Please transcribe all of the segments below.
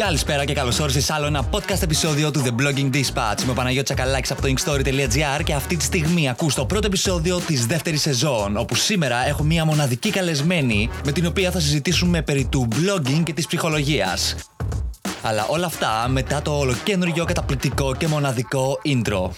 Καλησπέρα και καλώς όρισες σε άλλο ένα podcast επεισόδιο του The Blogging Dispatch. Είμαι ο Παναγιώτης Τσακαλάκης από το inkstory.gr και αυτή τη στιγμή ακούς το πρώτο επεισόδιο της δεύτερης σεζόν. Όπου σήμερα έχω μία μοναδική καλεσμένη με την οποία θα συζητήσουμε περί του blogging και της ψυχολογίας. Αλλά όλα αυτά μετά το ολοκένουργιο καταπληκτικό και μοναδικό intro.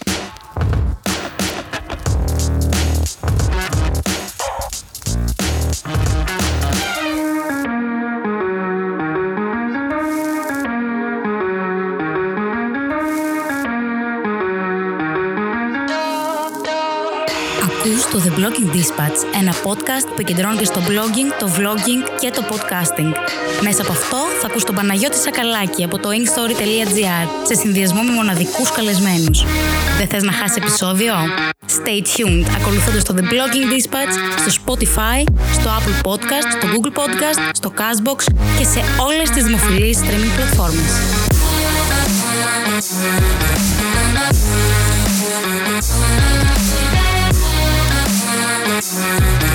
Το The Blogging Dispatch, ένα podcast που επικεντρώνεται στο blogging, το vlogging και το podcasting. Μέσα από αυτό θα ακούς τον Παναγιώτη Σακαλάκη από το inkstory.gr σε συνδυασμό με μοναδικούς καλεσμένους. Δεν θες να χάσεις επεισόδιο; Stay tuned ακολουθώντας το The Blogging Dispatch στο Spotify, στο Apple Podcast, στο Google Podcast, στο Castbox και σε όλες τις δημοφιλείς streaming πλατφόρμες. Yes.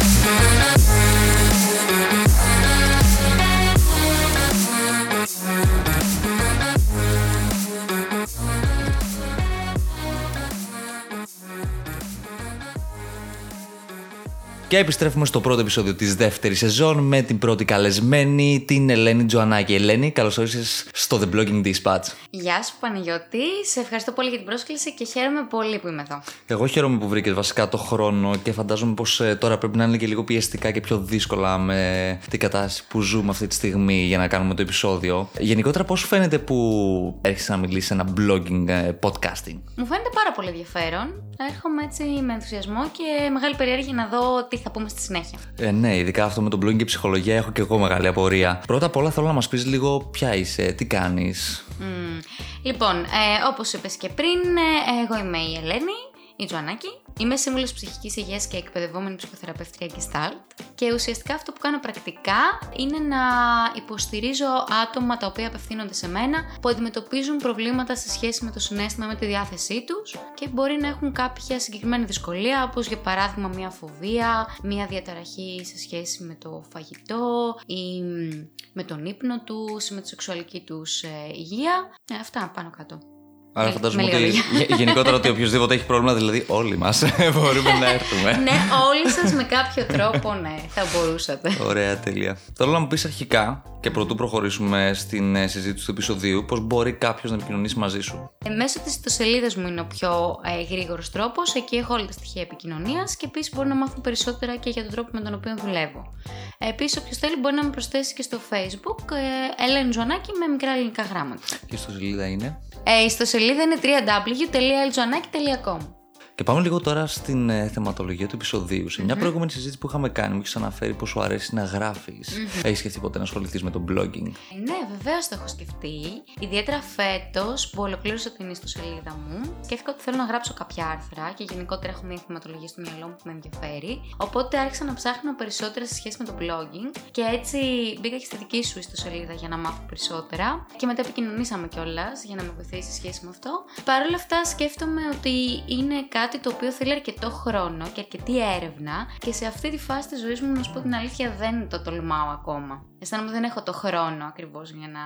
Και επιστρέφουμε στο πρώτο επεισόδιο της δεύτερης σεζόν με την πρώτη καλεσμένη, την Ελένη Τζοανάκη. Ελένη, καλώς όρισες στο The Blogging Dispatch. Γεια σου Παναγιώτη, σε ευχαριστώ πολύ για την πρόσκληση και χαίρομαι πολύ που είμαι εδώ. Εγώ χαίρομαι που βρήκες βασικά το χρόνο και φαντάζομαι πως ε, τώρα πρέπει να είναι και λίγο πιεστικά και πιο δύσκολα με την κατάσταση που ζούμε αυτή τη στιγμή για να κάνουμε το επεισόδιο. Γενικότερα πώς σου φαίνεται που έρχεσαι να μιλήσεις σε ένα blogging ε, podcasting; Μου φαίνεται πάρα πολύ ενδιαφέρον. Έρχομαι έτσι με ενθουσιασμό και μεγάλη περιέργεια να δω τι θα πούμε στη συνέχεια. Ε, ναι, ειδικά αυτό με το blogging και ψυχολογία έχω και εγώ μεγάλη απορία. Πρώτα απ' όλα θέλω να μας πεις λίγο ποια είσαι, τι κάνεις. Μμμ. Λοιπόν, ε, όπως είπες και πριν, ε, εγώ είμαι η Ελένη, η Τζοανάκη. Είμαι σύμβουλος ψυχικής υγείας και εκπαιδευόμενη ψυχοθεραπεύτρια Gestalt. Και ουσιαστικά αυτό που κάνω πρακτικά είναι να υποστηρίζω άτομα τα οποία απευθύνονται σε μένα που αντιμετωπίζουν προβλήματα σε σχέση με το συνέστημα, με τη διάθεσή τους και μπορεί να έχουν κάποια συγκεκριμένη δυσκολία, όπως για παράδειγμα μια φοβία, μια διαταραχή σε σχέση με το φαγητό ή μ, με τον ύπνο τους ή με τη σεξουαλική τους υγεία. Ε, αυτά πάνω κάτω. Άρα Με- φαντάζομαι με ότι λίγα λόγια. γε- γενικότερα ότι οποιοδήποτε έχει πρόβλημα, δηλαδή όλοι μας μπορούμε να έρθουμε. ναι, όλοι σας με κάποιο τρόπο, ναι, θα μπορούσατε. Ωραία, τέλεια. Θέλω να μου πεις αρχικά και πρωτού προχωρήσουμε στην ε, συζήτηση του επεισοδίου, πώς μπορεί κάποιος να επικοινωνήσει μαζί σου; Ε, μέσω τη ιστοσελίδα μου είναι ο πιο ε, γρήγορος τρόπος. Εκεί έχω όλα τα στοιχεία επικοινωνίας και επίσης μπορεί να μάθουν περισσότερα και για τον τρόπο με τον οποίο δουλεύω. Ε, επίσης, όποιος θέλει μπορεί να με προσθέσει και στο Facebook ε, Ελένη Ζωανάκη με μικρά ελληνικά γράμματα. Και στο σελίδα είναι; Ε, η ιστοσελίδα είναι www.eljoanaki.com. Και πάμε λίγο τώρα στην ε, θεματολογία του επεισοδίου. Σε μια προηγούμενη συζήτηση που είχαμε κάνει, μου έχεις αναφέρει πώ σου αρέσει να γράφεις. Έχεις σκεφτεί ποτέ να ασχοληθείς με το blogging; Ε, Ναι, βεβαίως το έχω σκεφτεί. Ιδιαίτερα φέτος που ολοκλήρωσα την ιστοσελίδα μου, σκέφτηκα ότι θέλω να γράψω κάποια άρθρα και γενικότερα έχω μια θεματολογία στο μυαλό μου που με ενδιαφέρει. Οπότε άρχισα να ψάχνω περισσότερα σε σχέση με το blogging και έτσι μπήκα και στη δική σου ιστοσελίδα για να μάθω περισσότερα. Και μετά επικοινωνήσαμε κιόλας για να με βοηθήσει σε σχέση με αυτό. Παρ' όλα αυτά, σκέφτομαι ότι είναι κάτι το οποίο θέλει αρκετό χρόνο και αρκετή έρευνα και σε αυτή τη φάση της ζωής μου, να σου πω την αλήθεια, δεν το τολμάω ακόμα. Αισθάνομαι δεν έχω το χρόνο ακριβώς για να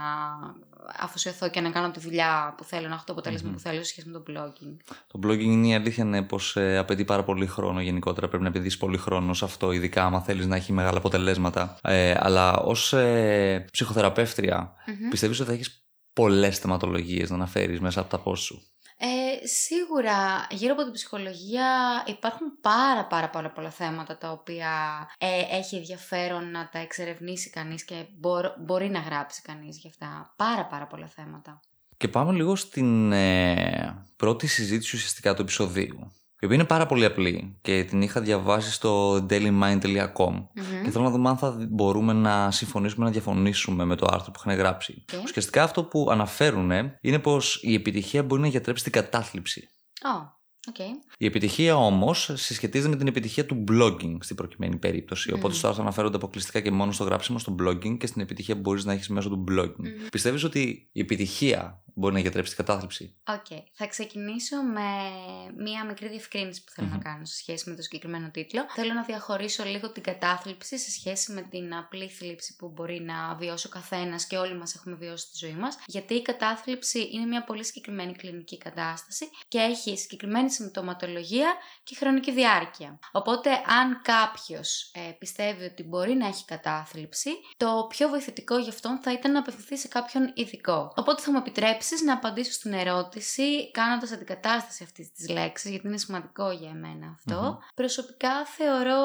αφοσιωθώ και να κάνω τη δουλειά που θέλω, να έχω το αποτελεσμα που θέλω σε σχέση με το blogging. Το blogging είναι η αλήθεια ναι, πως ε, απαιτεί πάρα πολύ χρόνο γενικότερα. Πρέπει να επενδύσεις πολύ χρόνο σε αυτό, ειδικά άμα θέλεις να έχει μεγάλα αποτελέσματα. Ε, αλλά ως ε, ψυχοθεραπεύτρια, πιστεύεις ότι θα έχεις πολλές θεματολογίες να αναφέρεις μέσα από τα πώ σου; Ε, σίγουρα γύρω από την ψυχολογία υπάρχουν πάρα πάρα πάρα πολλά θέματα τα οποία ε, έχει ενδιαφέρον να τα εξερευνήσει κανείς και μπορ- μπορεί να γράψει κανείς για αυτά. Πάρα πάρα πολλά θέματα. Και πάμε λίγο στην ε, πρώτη συζήτηση ουσιαστικά του επεισοδίου. Η οποία είναι πάρα πολύ απλή και την είχα διαβάσει στο dailymind.com και θέλω να δούμε αν θα μπορούμε να συμφωνήσουμε, να διαφωνήσουμε με το άρθρο που είχαν γράψει. Οκ. Ουσιαστικά αυτό που αναφέρουν είναι πως η επιτυχία μπορεί να γιατρέψει την κατάθλιψη. Ω, οκ. Η επιτυχία όμως συσχετίζεται με την επιτυχία του blogging στην προκειμένη περίπτωση. Οπότε στο άρθρο αναφέρονται αποκλειστικά και μόνο στο γράψιμο, στο blogging και στην επιτυχία που μπορείς να έχεις μέσω του blogging. Πιστεύεις ότι η επιτυχία μπορεί να γιατρέψει την κατάθλιψη; Οκ. Θα ξεκινήσω με μία μικρή διευκρίνηση που θέλω να κάνω σε σχέση με το συγκεκριμένο τίτλο. Θέλω να διαχωρίσω λίγο την κατάθλιψη σε σχέση με την απλή θλίψη που μπορεί να βιώσει ο καθένας και όλοι μας έχουμε βιώσει στη ζωή μας. Γιατί η κατάθλιψη είναι μια πολύ συγκεκριμένη κλινική κατάσταση και έχει συγκεκριμένη συμπτωματολογία και χρονική διάρκεια. Οπότε, αν κάποιος ε, πιστεύει ότι μπορεί να έχει κατάθλιψη, το πιο βοηθητικό γι' αυτόν θα ήταν να απευθυνθεί σε κάποιον ειδικό. Οπότε θα μου επιτρέψεις να απαντήσω στην ερώτηση κάνοντας αντικατάσταση αυτής της λέξης, γιατί είναι σημαντικό για εμένα Προσωπικά θεωρώ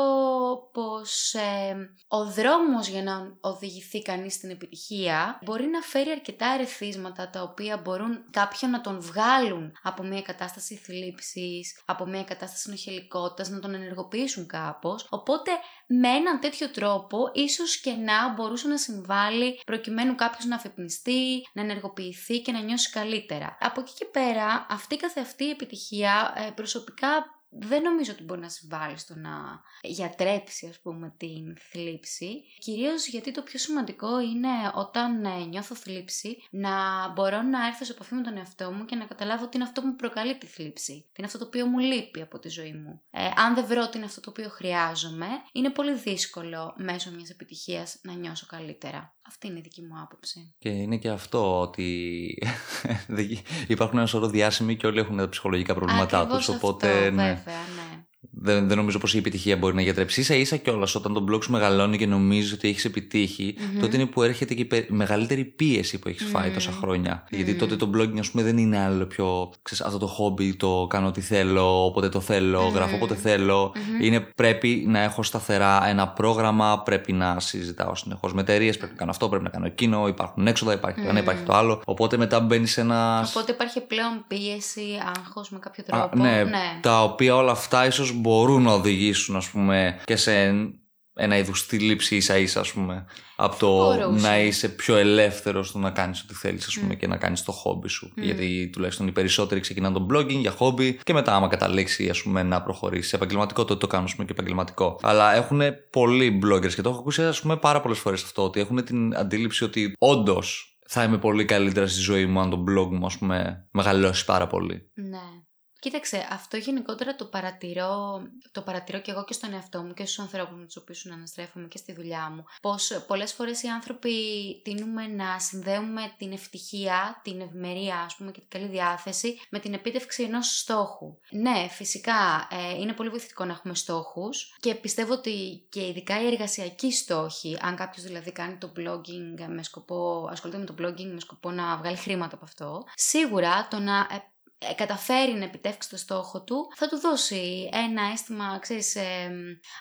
πως ε, ο δρόμος για να οδηγηθεί κανείς στην επιτυχία μπορεί να φέρει αρκετά ερεθίσματα τα οποία μπορούν κάποιον να τον βγάλουν από μια κατάσταση θλίψης, από μια κατάσταση νοχελικότητας, να τον ενεργοποιήσουν κάπως. Οπότε με έναν τέτοιο τρόπο ίσως και να μπορούσε να συμβάλλει προκειμένου κάποιος να αφεπνιστεί, να ενεργοποιηθεί και να νιώσει καλύτερα. Από εκεί και πέρα αυτή καθεαυτή η επιτυχία ε, προσωπικά δεν νομίζω ότι μπορεί να συμβάλλει στο να γιατρέψει ας πούμε την θλίψη κυρίως γιατί το πιο σημαντικό είναι όταν ε, νιώθω θλίψη να μπορώ να έρθω σε επαφή με τον εαυτό μου και να καταλάβω τι είναι αυτό που μου προκαλεί τη θλίψη τι είναι αυτό το οποίο μου λείπει από τη ζωή μου ε, αν δεν βρω τι είναι αυτό το οποίο χρειάζομαι είναι πολύ δύσκολο μέσω μιας επιτυχίας να νιώσω καλύτερα αυτή είναι η δική μου άποψη. Και είναι και αυτό ότι υπάρχουν ένα σωρό διάσημοι και όλοι έχουν τα ψυχολογικά προβλήματά τους. Οπότε. Αυτό, ναι. Βέβαια, ναι. Δεν, δεν νομίζω πως η επιτυχία μπορεί να γιατρέψει. σα ίσα κιόλας όταν τον blog σου μεγαλώνει και νομίζεις ότι έχεις τότε είναι που έρχεται και η μεγαλύτερη πίεση που έχεις φάει τόσα χρόνια. Γιατί τότε το blogging, ας πούμε, δεν είναι άλλο πιο. Ξέρεις, αυτό το χόμπι, το κάνω ό,τι θέλω, όποτε το θέλω, γράφω όποτε θέλω. Είναι πρέπει να έχω σταθερά ένα πρόγραμμα, πρέπει να συζητάω συνεχώς με εταιρείες, πρέπει να κάνω αυτό, πρέπει να κάνω εκείνο, υπάρχουν έξοδα, υπάρχει το ένα, υπάρχει το άλλο. Οπότε μετά μπαίνεις σε ένας. Οπότε υπάρχει πλέον πίεση, άγχος με κάποιο τρόπο. Α, ναι, ναι, τα οποία όλα αυτά ίσως μπορούν να οδηγήσουν ας πούμε και σε ένα είδους λήψη ίσα ίσα ας πούμε από το να είσαι πιο ελεύθερο στο να κάνεις ό,τι θέλεις ας πούμε και να κάνεις το χόμπι σου. Γιατί τουλάχιστον οι περισσότεροι ξεκινάνε τον blogging για χόμπι και μετά άμα καταλήξει ας πούμε να προχωρήσει σε επαγγελματικό τότε το κάνουν πούμε, και επαγγελματικό. Αλλά έχουν πολλοί bloggers και το έχω ακούσει ας πούμε πάρα πολλές φορές αυτό ότι έχουν την αντίληψη ότι όντως θα είμαι πολύ καλύτερα στη ζωή μου αν το blog μου ας πούμε μεγαλώσει πάρα πολύ. Ναι. Κοίταξε, αυτό γενικότερα το παρατηρώ, το παρατηρώ και εγώ και στον εαυτό μου και στους ανθρώπους με τους οποίους αναστρέφομαι και στη δουλειά μου. Πως πολλές φορές οι άνθρωποι τείνουμε να συνδέουμε την ευτυχία, την ευμερία ας πούμε και την καλή διάθεση με την επίτευξη ενός στόχου. Ναι, φυσικά ε, είναι πολύ βοηθητικό να έχουμε στόχους και πιστεύω ότι και ειδικά οι εργασιακοί στόχοι, αν κάποιος δηλαδή κάνει το blogging με σκοπό, ασχολείται με το blogging με σκοπό να βγάλει χρήματα από αυτό, σίγουρα το να ε, ε, καταφέρει να επιτεύξει το στόχο του, θα του δώσει ένα αίσθημα, ξέρεις, ε,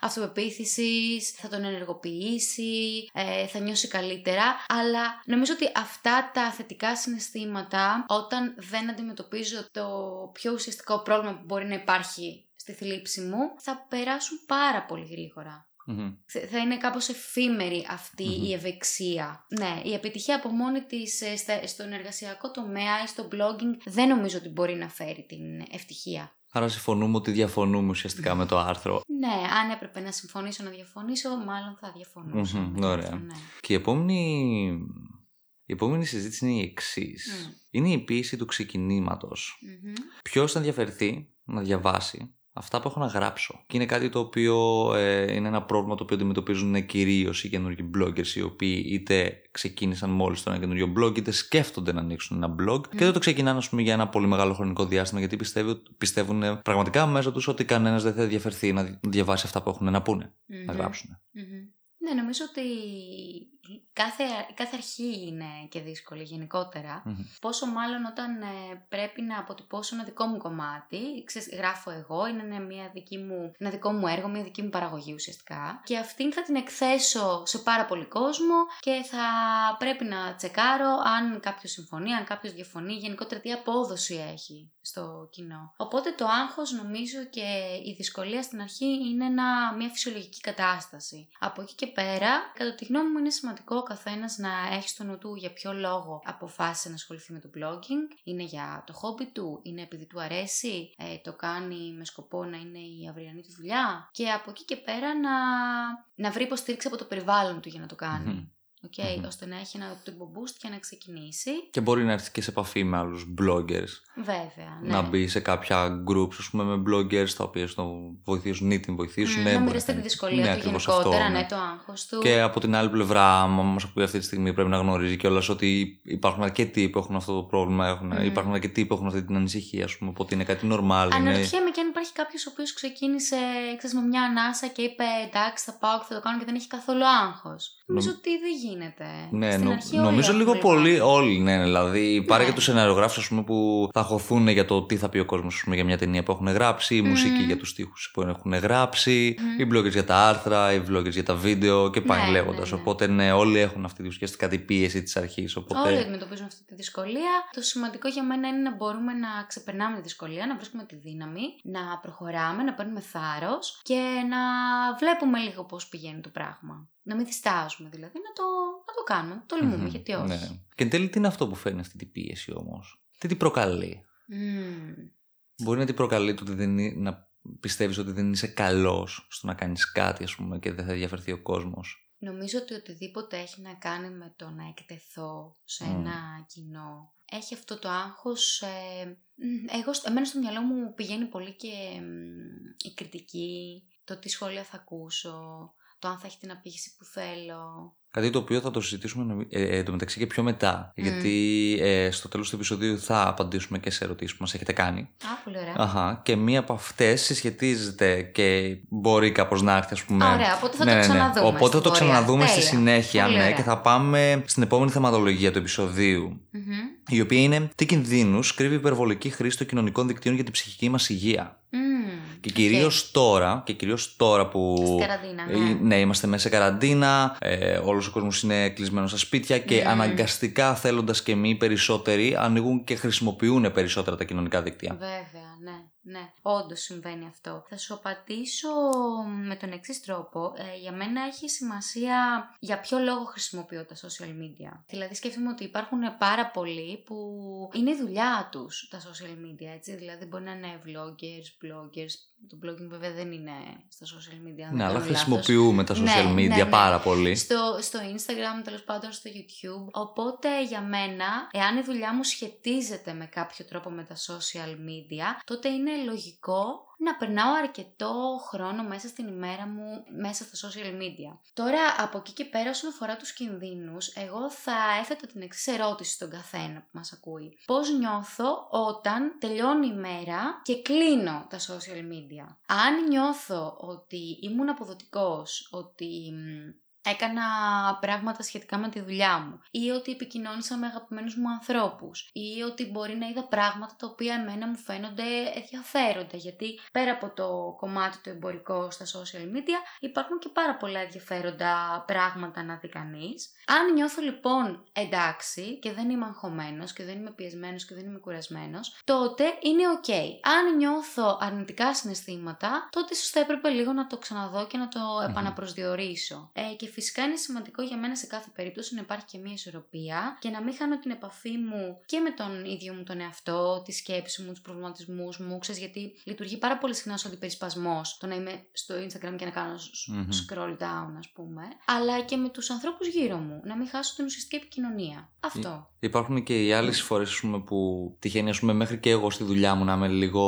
αυτοπεποίθησης, θα τον ενεργοποιήσει, ε, θα νιώσει καλύτερα, αλλά νομίζω ότι αυτά τα θετικά συναισθήματα, όταν δεν αντιμετωπίζω το πιο ουσιαστικό πρόβλημα που μπορεί να υπάρχει στη θλίψη μου, θα περάσουν πάρα πολύ γρήγορα. Θα είναι κάπως εφήμερη η ευεξία. Ναι, η επιτυχία από μόνη της ε, στον εργασιακό τομέα ή στο blogging δεν νομίζω ότι μπορεί να φέρει την ευτυχία. Άρα συμφωνούμε ότι διαφωνούμε ουσιαστικά με το άρθρο. Ναι, αν έπρεπε να συμφωνήσω να διαφωνήσω, μάλλον θα διαφωνούσα. ωραία. Ναι. Και η επόμενη... Η επόμενη συζήτηση είναι η εξής. Είναι η ποιήση του ξεκινήματος. Mm-hmm. Ποιος θα ενδιαφερθεί να διαβάσει αυτά που έχω να γράψω. Και είναι κάτι το οποίο ε, είναι ένα πρόβλημα το οποίο αντιμετωπίζουν κυρίως οι καινούργιοι bloggers, οι οποίοι είτε ξεκίνησαν μόλις το ένα καινούριο blog, είτε σκέφτονται να ανοίξουν ένα blog και δεν το ξεκινάνε, πούμε, για ένα πολύ μεγάλο χρονικό διάστημα, γιατί πιστεύουν, πιστεύουν πραγματικά μέσα τους ότι κανένας δεν θα ενδιαφερθεί να διαβάσει αυτά που έχουν να πούνε, να γραψουν Ναι, νομίζω ότι κάθε, κάθε αρχή είναι και δύσκολη Πόσο μάλλον όταν ε, πρέπει να αποτυπώσω ένα δικό μου κομμάτι, ξέρεις, γράφω εγώ, είναι μια δική μου, ένα δικό μου έργο, μια δική μου παραγωγή ουσιαστικά. Και αυτήν θα την εκθέσω σε πάρα πολύ κόσμο και θα πρέπει να τσεκάρω αν κάποιος συμφωνεί, αν κάποιος διαφωνεί, γενικότερα τι απόδοση έχει στο κοινό. Οπότε το άγχος νομίζω και η δυσκολία στην αρχή είναι ένα, μια φυσιολογική κατάσταση. Από εκεί και πέρα, κατά τη γνώμη μου είναι σημαντικό καθένας να έχει στο νου του για ποιο λόγο αποφάσισε να ασχοληθεί με το blogging. Είναι για το χόμπι του, είναι επειδή του αρέσει, ε, το κάνει με σκοπό να είναι η αυριανή του δουλειά. Και από εκεί και πέρα να, να βρει υποστήριξη από το περιβάλλον του για να το κάνει. Okay, Μμμ. ώστε να έχει ένα turbo boost και να ξεκινήσει. Και μπορεί να έρθει και σε επαφή με άλλους bloggers. Βέβαια. Ναι. Να μπει σε κάποια groups, ας πούμε, με bloggers τα οποία στον βοηθήσουν ή την βοηθήσουν. Μμ, ναι, να μπορεί μοιραστεί τη κάνει- δυσκολία ναι, του ακριβώς γενικότερα, αυτό, ναι, το άγχος του. Και από την άλλη πλευρά, άμα μας ακούει αυτή τη στιγμή, πρέπει να γνωρίζει κιόλας ότι υπάρχουν αρκετοί που έχουν αυτό το πρόβλημα, έχουν, Μμμ. υπάρχουν αρκετοί που έχουν αυτή την ανησυχία, ας πούμε. Οπότε είναι κάτι normal. Είναι... Αναρωτιέμαι και αν υπάρχει κάποιος ο οποίος ξεκίνησε ξέρεις, με μια ανάσα και είπε εντάξει θα πάω και θα το κάνω και δεν έχει καθόλου άγχος. Νομίζω ότι δεν γίνεται. Ναι, Στην νο- αρχή όλοι νομίζω έχουν λίγο λίγο πολύ άγχος. όλοι, ναι, δηλαδή πάρε Ναι. και τους σεναριογράφου που θα χωθούν για το τι θα πει ο κόσμος για μια ταινία που έχουν γράψει, η μουσική Μμμ. για τους τοίχου που έχουν γράψει, Μμμ. οι bloggers για τα άρθρα, οι vloggers για τα βίντεο και πάει Ναι, λέγοντας. ναι, ναι. Οπότε ναι, όλοι έχουν αυτή τη ουσιαστικά την πίεση της αρχής. Οπότε... Όλοι αντιμετωπίζουν αυτή τη δυσκολία. Το σημαντικό για μένα είναι να μπορούμε να ξεπερνάμε τη δυσκολία, να βρίσκουμε τη δύναμη, να προχωράμε, να παίρνουμε θάρρος και να βλέπουμε λίγο πώς πηγαίνει το πράγμα. Να μην διστάζουμε δηλαδή, να το, να το κάνουμε. να το Τολμούμε, Μμμ, γιατί όχι. ναι. Και εν τέλει, τι είναι αυτό που φέρνει αυτή την πίεση όμως; Τι την προκαλεί; Μμμ. Μπορεί να την προκαλεί το ότι δεν είναι, να πιστεύεις ότι δεν είσαι καλός στο να κάνεις κάτι, ας πούμε, και δεν θα ενδιαφερθεί ο κόσμος; Νομίζω ότι οτιδήποτε έχει να κάνει με το να εκτεθώ σε Μμ. ένα κοινό έχει αυτό το άγχος. Ε, μ, εγώ, στο- εμένα στο μυαλό μου πηγαίνει πολύ και μ, η κριτική, το τι σχόλια θα ακούσω, το αν θα έχει την απήχηση που θέλω. Κάτι το οποίο θα το συζητήσουμε νομι- ε, ε, εντωμεταξύ και πιο μετά. Μμ. Γιατί ε, στο τέλος του επεισοδίου θα απαντήσουμε και σε ερωτήσεις που μας έχετε κάνει. Α, πολύ ωραία. Αχα, και μία από αυτές συσχετίζεται και μπορεί κάπως να έρθει, ας πούμε. Α, ωραία, οπότε θα Ναι, το ναι, ναι. ξαναδούμε. Οπότε θα στην το πορεία. ξαναδούμε στη Τέλεια. συνέχεια, Πολύ ναι, ωραία. και θα πάμε στην επόμενη θεματολογία του επεισοδίου. Μμμ. Η οποία είναι τι κινδύνους κρύβει η υπερβολική χρήση των κοινωνικών δικτύων για την ψυχική μας υγεία. Μμ, Και οκ. κυρίω τώρα, και κυρίως τώρα που. Στην καραντίνα, ναι. Ε, ναι, είμαστε μέσα σε καραντίνα, ε, όλος ο κόσμος είναι κλεισμένος στα σπίτια και Μμμ. αναγκαστικά θέλοντας και μη περισσότεροι ανοίγουν και χρησιμοποιούν περισσότερα τα κοινωνικά δίκτυα. Βέβαια, ναι, ναι. Όντως συμβαίνει αυτό. Θα σου απαντήσω με τον εξής τρόπο. Ε, για μένα έχει σημασία για ποιο λόγο χρησιμοποιώ τα social media. Δηλαδή, σκέφτομαι ότι υπάρχουν πάρα πολλοί που είναι η δουλειά τους τα social media, έτσι. Δηλαδή, μπορεί να είναι vloggers, bloggers. Το blogging βέβαια δεν είναι στα social media. αν Ναι, δεν αλλά κάνω λάθος. χρησιμοποιούμε τα social Ναι, media ναι, ναι. πάρα πολύ. Στο, στο Instagram, τέλος πάντων στο YouTube. Οπότε για μένα, εάν η δουλειά μου σχετίζεται με κάποιο τρόπο με τα social media, τότε είναι λογικό να περνάω αρκετό χρόνο μέσα στην ημέρα μου μέσα στα social media. Τώρα, από εκεί και πέρα, όσον αφορά τους κινδύνους, εγώ θα έθετα την εξής ερώτηση στον καθένα που μας ακούει. Πώς νιώθω όταν τελειώνει η μέρα και κλείνω τα social media; Αν νιώθω ότι ήμουν αποδοτικός, ότι μ, έκανα πράγματα σχετικά με τη δουλειά μου ή ότι επικοινώνησα με αγαπημένους μου ανθρώπους ή ότι μπορεί να είδα πράγματα τα οποία εμένα μου φαίνονται ενδιαφέροντα γιατί πέρα από το κομμάτι το εμπορικό στα social media υπάρχουν και πάρα πολλά ενδιαφέροντα πράγματα να δει κανείς. Αν νιώθω λοιπόν εντάξει και δεν είμαι αγχωμένος και δεν είμαι πιεσμένος και δεν είμαι κουρασμένος τότε είναι ok. Αν νιώθω αρνητικά συναισθήματα τότε ίσως θα έπρεπε λίγο να το ξαναδώ και να το επαναπροσδιορίσω. Ε, και φυσικά είναι σημαντικό για μένα σε κάθε περίπτωση να υπάρχει και μια ισορροπία και να μην χάνω την επαφή μου και με τον ίδιο μου τον εαυτό, τη σκέψη μου, τους προβληματισμούς μου. Ξέρεις, γιατί λειτουργεί πάρα πολύ συχνά σαν αντιπερισπασμός το να είμαι στο Instagram και να κάνω σ- Μμμ. scroll down, ας πούμε. Αλλά και με τους ανθρώπους γύρω μου. Να μην χάσω την ουσιαστική επικοινωνία. Αυτό. Υπάρχουν και οι άλλες φορές που τυχαίνει, ας πούμε, μέχρι και εγώ στη δουλειά μου να είμαι λίγο.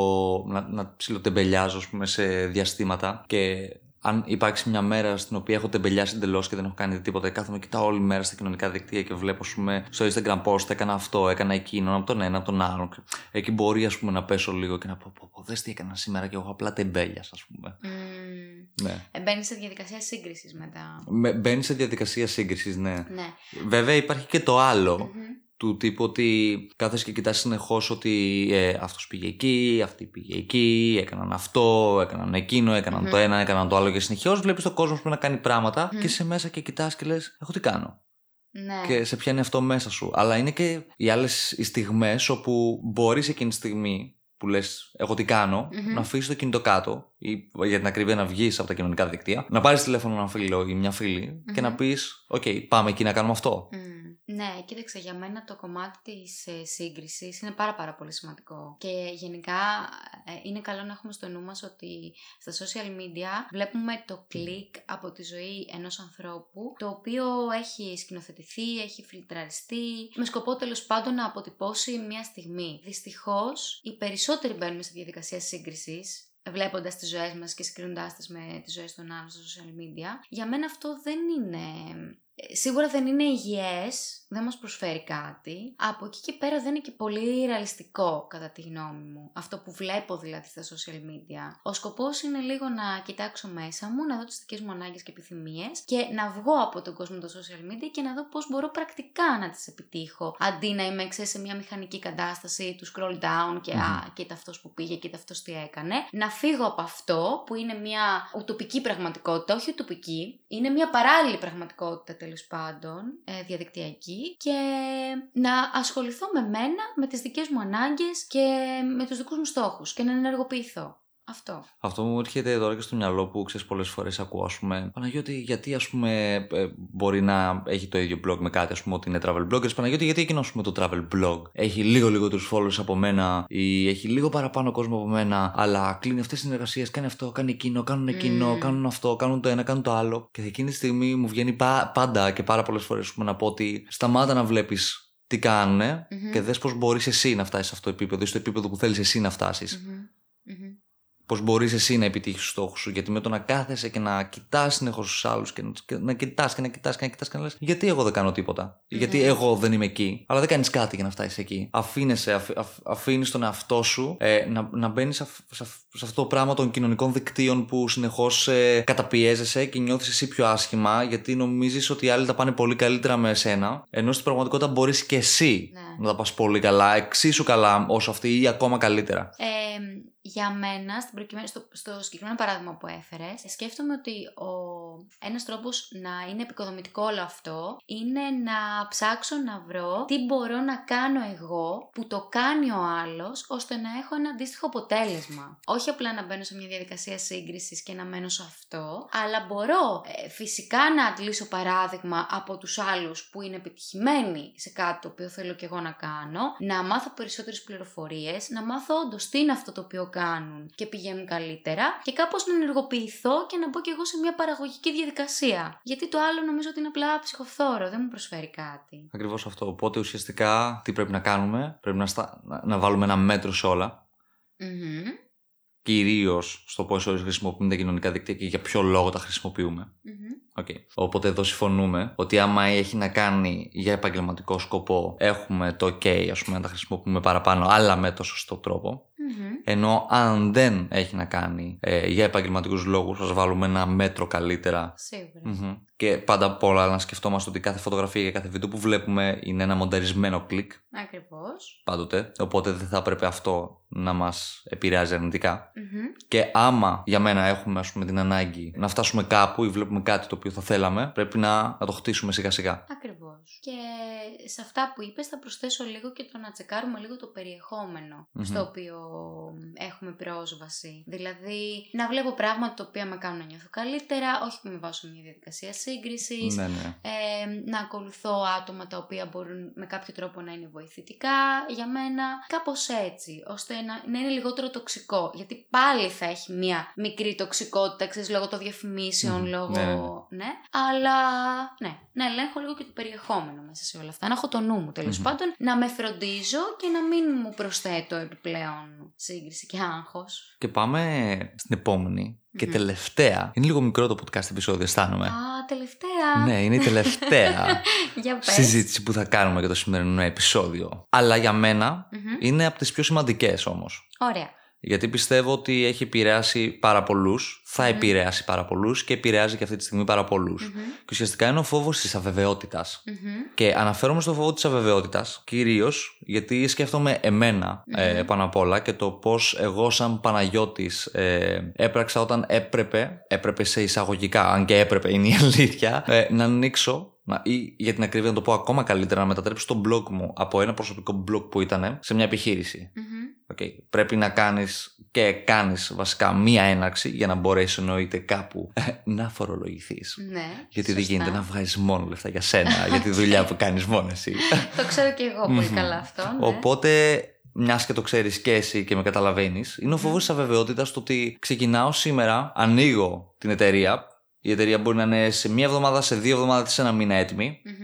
να, να ψιλοτεμπελιάζω, ας πούμε, σε διαστήματα. Και αν υπάρξει μια μέρα στην οποία έχω τεμπελιάσει εντελώς και δεν έχω κάνει τίποτα, κάθομαι κοιτάω όλη μέρα στα κοινωνικά δίκτυα και βλέπω, ας πούμε, στο Instagram post έκανα αυτό, έκανα εκείνο, από τον ένα, από τον άλλον. Εκεί μπορεί, ας πούμε, να πέσω λίγο και να πω, πω, πω δες τι έκανα σήμερα και εγώ απλά τεμπέλιασα, ας πούμε. Mm. Ναι. Ε, Μπαίνεις σε διαδικασία σύγκρισης μετά. Μπαίνει σε διαδικασία σύγκρισης, ναι. Ναι. Βέβαια υπάρχει και το άλλο. Μμμ. Του τύπου ότι κάθεσαι και κοιτάς συνεχώς ότι ε, αυτός πήγε εκεί, αυτή πήγε εκεί, έκαναν αυτό, έκαναν εκείνο, έκαναν Μμμ. το ένα, έκαναν το άλλο και συνεχώς βλέπεις τον κόσμο που να κάνει πράγματα Μμμ. και είσαι μέσα και κοιτάς και λες εγώ τι κάνω Ναι. και σε πιάνει αυτό μέσα σου. Αλλά είναι και οι άλλες οι στιγμές όπου μπορείς εκείνη τη στιγμή που λες εγώ τι κάνω, Μμμ. να αφήσεις το κινητό κάτω ή για την ακρίβεια να βγεις από τα κοινωνικά δίκτυα, να πάρεις τηλέφωνο έναν φίλο ή μια φίλη και Μμμ. να πεις οκ πάμε εκεί να κάνουμε αυτό. Μμ. Ναι, κοίταξε, για μένα το κομμάτι της ε, σύγκρισης είναι πάρα πάρα πολύ σημαντικό. Και γενικά ε, είναι καλό να έχουμε στο νου μας ότι στα social media βλέπουμε το κλικ από τη ζωή ενός ανθρώπου, το οποίο έχει σκηνοθετηθεί, έχει φιλτραριστεί, με σκοπό τέλος πάντων να αποτυπώσει μια στιγμή. Δυστυχώς, οι περισσότεροι μπαίνουν στη διαδικασία σύγκρισης βλέποντας τις ζωές μας και συγκρίνοντάς τις με τις ζωές των άλλων στα social media. Για μένα αυτό δεν είναι σίγουρα δεν είναι υγιές, δεν μας προσφέρει κάτι. Από εκεί και πέρα δεν είναι και πολύ ρεαλιστικό κατά τη γνώμη μου. Αυτό που βλέπω δηλαδή στα social media. Ο σκοπός είναι λίγο να κοιτάξω μέσα μου, να δω τις δικές μου ανάγκες και επιθυμίες και να βγω από τον κόσμο των social media και να δω πώς μπορώ πρακτικά να τις επιτύχω. Αντί να είμαι ξέρεις, σε μια μηχανική κατάσταση του scroll down και mm. α, κοίτα αυτός που πήγε, κοίτα αυτός τι έκανε. Να φύγω από αυτό που είναι μια ουτοπική πραγματικότητα, όχι ουτοπική, είναι μια παράλληλη πραγματικότητα τέλος πάντων ε, διαδικτυακή και να ασχοληθώ με μένα, με τις δικές μου ανάγκες και με τους δικούς μου στόχους και να ενεργοποιηθώ. Αυτό. Αυτό μου έρχεται τώρα και στο μυαλό που ξέρεις πολλές φορές ακούω, ας πούμε, Παναγιώτη, γιατί ας πούμε, ε, μπορεί να έχει το ίδιο blog με κάτι, ας πούμε, ότι είναι travel bloggers. Παναγιώτη, γιατί εκείνος με το travel blog έχει λίγο λίγο τους followers από μένα ή έχει λίγο παραπάνω κόσμο από μένα, αλλά κλείνει αυτές τις συνεργασίες, κάνει αυτό, κάνει εκείνο, κάνουν εκείνο, mm. κάνουν αυτό, κάνουν το ένα, κάνουν το άλλο. Και εκείνη τη στιγμή μου βγαίνει πάντα και πάρα πολλές φορές να πω ότι σταμάτα να βλέπεις τι κάνουν mm-hmm. και δες πώς μπορείς εσύ να φτάσεις σε αυτό το επίπεδο ή στο επίπεδο που θέλεις εσύ να φτάσεις. Mm-hmm. Mm-hmm πώς μπορείς εσύ να επιτύχεις τους στόχους σου. Γιατί με το να κάθεσαι και να κοιτάς συνεχώς τους άλλους και να κοιτάς και να κοιτάς και να κοιτάς και να λες, Γιατί εγώ δεν κάνω τίποτα; Γιατί εγώ δεν είμαι εκεί; Αλλά δεν κάνεις κάτι για να φτάσεις εκεί. Αφήνεσαι, αφ, αφήνεις τον εαυτό σου ε, να, να μπαίνεις σε, σε, αυτό το πράγμα των κοινωνικών δικτύων που συνεχώς ε, καταπιέζεσαι και νιώθεις εσύ πιο άσχημα γιατί νομίζεις ότι οι άλλοι τα πάνε πολύ καλύτερα με εσένα. Ενώ στην πραγματικότητα μπορείς και εσύ ναι. να τα πας πολύ καλά, εξίσου καλά όσο αυτοί ή ακόμα καλύτερα. Ε, για μένα, στην προκειμένη, στο, στο συγκεκριμένο παράδειγμα που έφερες, σκέφτομαι ότι ο ένας τρόπος να είναι επικοδομητικό όλο αυτό είναι να ψάξω να βρω τι μπορώ να κάνω εγώ που το κάνει ο άλλος ώστε να έχω ένα αντίστοιχο αποτέλεσμα. Όχι απλά να μπαίνω σε μια διαδικασία σύγκρισης και να μένω σε αυτό, αλλά μπορώ ε, φυσικά να αντλήσω παράδειγμα από τους άλλους που είναι επιτυχημένοι σε κάτι το οποίο θέλω και εγώ να κάνω, να μάθω περισσότερες πληροφορίες, να μάθω όντως τι είναι αυτό το οποίο κάνουν και πηγαίνουν καλύτερα και κάπως να ενεργοποιηθώ και να μπω και εγώ σε μια παραγωγική διαδικασία. Γιατί το άλλο νομίζω ότι είναι απλά ψυχοφθόρο, δεν μου προσφέρει κάτι. Ακριβώς αυτό. Οπότε ουσιαστικά τι πρέπει να κάνουμε, πρέπει να, στα... να βάλουμε ένα μέτρο σε όλα. Mm-hmm. Κυρίως στο πόσο χρησιμοποιούμε τα κοινωνικά δίκτυα και για ποιο λόγο τα χρησιμοποιούμε. Mm-hmm. Okay. Οπότε εδώ συμφωνούμε ότι άμα έχει να κάνει για επαγγελματικό σκοπό, έχουμε το OK, ας πούμε, να τα χρησιμοποιούμε παραπάνω, αλλά με το σωστό τρόπο. Ενώ αν δεν έχει να κάνει ε, για επαγγελματικούς λόγους, ας βάλουμε ένα μέτρο καλύτερα. Και πάντα απ' όλα να σκεφτόμαστε ότι κάθε φωτογραφία και κάθε βίντεο που βλέπουμε είναι ένα μονταρισμένο κλικ. Ακριβώς. Πάντοτε. Οπότε δεν θα έπρεπε αυτό να μας επηρεάζει Και άμα για μένα έχουμε ας πούμε, την ανάγκη να φτάσουμε κάπου ή βλέπουμε κάτι το οποίο θα θέλαμε, πρέπει να, να το χτίσουμε σιγά σιγά. Ακριβώ. Και σε αυτά που είπες, θα προσθέσω λίγο και το να τσεκάρουμε λίγο το περιεχομενο στο οποίο έχουμε πρόσβαση. Δηλαδή, να βλέπω πράγματα τα οποία με κάνουν να νιώθω καλύτερα, όχι που με βάζω μια διαδικασία σύγκρισης. Ναι, ναι. Ε, να ακολουθώ άτομα τα οποία μπορούν με κάποιο τρόπο να είναι βοηθητικά για μένα. Κάπως έτσι, ώστε να, να είναι λιγότερο τοξικό. Γιατί πάλι θα έχει μια μικρή τοξικότητα, ξέρεις, λόγω των διαφημίσεων, λόγω. Ναι, ναι. Αλλά ναι, να ελέγχω λίγο και το περιεχόμενο μέσα σε όλα αυτά. Να έχω το νου μου τελο πάντων, να με φροντίζω και να μην μου προσθέτω επιπλέον σύγκριση και άγχος. Και πάμε στην επομενη και τελευταία. Είναι λίγο μικρό το podcast επεισόδιο, αισθάνομαι. Α, τελευταία. Ναι, είναι η τελευταία για συζήτηση που θα κάνουμε για το σημερινό επεισόδιο. Αλλά για μενα είναι από τις πιο σημαντικές όμως. Ωραία. Γιατί πιστεύω ότι έχει επηρεάσει πάρα πολλούς, θα mm. επηρεάσει πάρα πολλούς και επηρεάζει και αυτή τη στιγμή πάρα πολλούς. Mm-hmm. Και ουσιαστικά είναι ο φόβος της αβεβαιότητας. Mm-hmm. Και αναφέρομαι στο φόβο της αβεβαιότητας κυρίως γιατί σκέφτομαι εμένα mm-hmm. ε, πάνω απ' όλα και το πώς εγώ, σαν Παναγιώτης, ε, έπραξα όταν έπρεπε, έπρεπε σε εισαγωγικά, αν και έπρεπε είναι η αλήθεια, ε, να ανοίξω να, ή για την ακρίβεια να το πω ακόμα καλύτερα, να μετατρέψω το blog μου από ένα προσωπικό blog που ήταν σε μια επιχείρηση. Okay. Πρέπει να κάνεις και κάνεις βασικά μία έναρξη για να μπορέσει εννοείται κάπου ε, να φορολογηθείς. Ναι. Γιατί δεν σωστά. γίνεται να βγάζεις μόνο λεφτά για σένα, για τη δουλειά που κάνεις μόνο εσύ. Το ξέρω και εγώ πολύ Μμμ. καλά αυτό. Ναι. Οπότε, μιας και το ξέρεις και εσύ και με καταλαβαίνεις, είναι ο Ναι. φόβος της αβεβαιότητας στο ότι ξεκινάω σήμερα, ανοίγω την εταιρεία. Η εταιρεία μπορεί να είναι σε μία εβδομάδα, σε δύο εβδομάδες, σε ένα μήνα έτοιμη. Μμμ.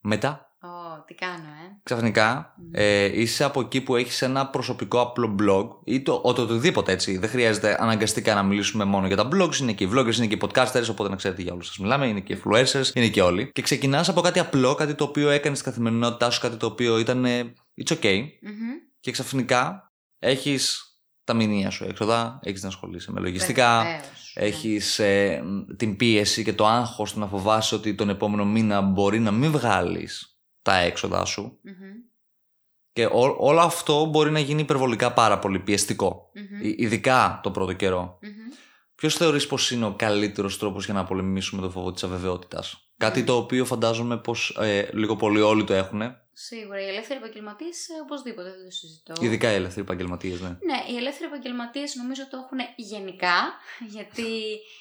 Μετά, Ω, τι κάνω, ε; Ξαφνικά, Μμμ. ε, είσαι από εκεί που έχεις ένα προσωπικό απλό blog ή το, ο- το οτιδήποτε έτσι. Δεν χρειάζεται αναγκαστικά να μιλήσουμε μόνο για τα blogs. Είναι και οι vloggers, είναι και οι podcasters. Οπότε να ξέρετε για όλους σας μιλάμε. Είναι και οι influencers, είναι και όλοι. Και ξεκινάς από κάτι απλό, κάτι το οποίο έκανες στην καθημερινότητά σου, κάτι το οποίο ήταν. ε, It's okay. Μμμ. και ξαφνικά έχεις τα μηνύα σου έξοδα, έχεις να ασχολείσαι με λογιστικά, Βεβαίως, ναι. έχεις την πίεση και το άγχος του να φοβάσαι ότι τον επόμενο μήνα μπορεί να μην βγάλεις τα έξοδα σου. Μμμ. Και ό- όλο αυτό μπορεί να γίνει υπερβολικά πάρα πολύ πιεστικό. Μμμ. Ι- Ειδικά το πρώτο καιρό. Μμμ. Ποιος θεωρείς πως είναι ο καλύτερος τρόπος για να πολεμήσουμε το φόβο της αβεβαιότητας, Κάτι Μμ. το οποίο φαντάζομαι πως λίγο πολύ όλοι το έχουν. Σίγουρα. Οι ελεύθεροι επαγγελματίες οπωσδήποτε δεν το συζητώ. Ειδικά οι ελεύθεροι επαγγελματίες, ναι. Ναι, οι ελεύθεροι επαγγελματίες νομίζω το έχουν γενικά, γιατί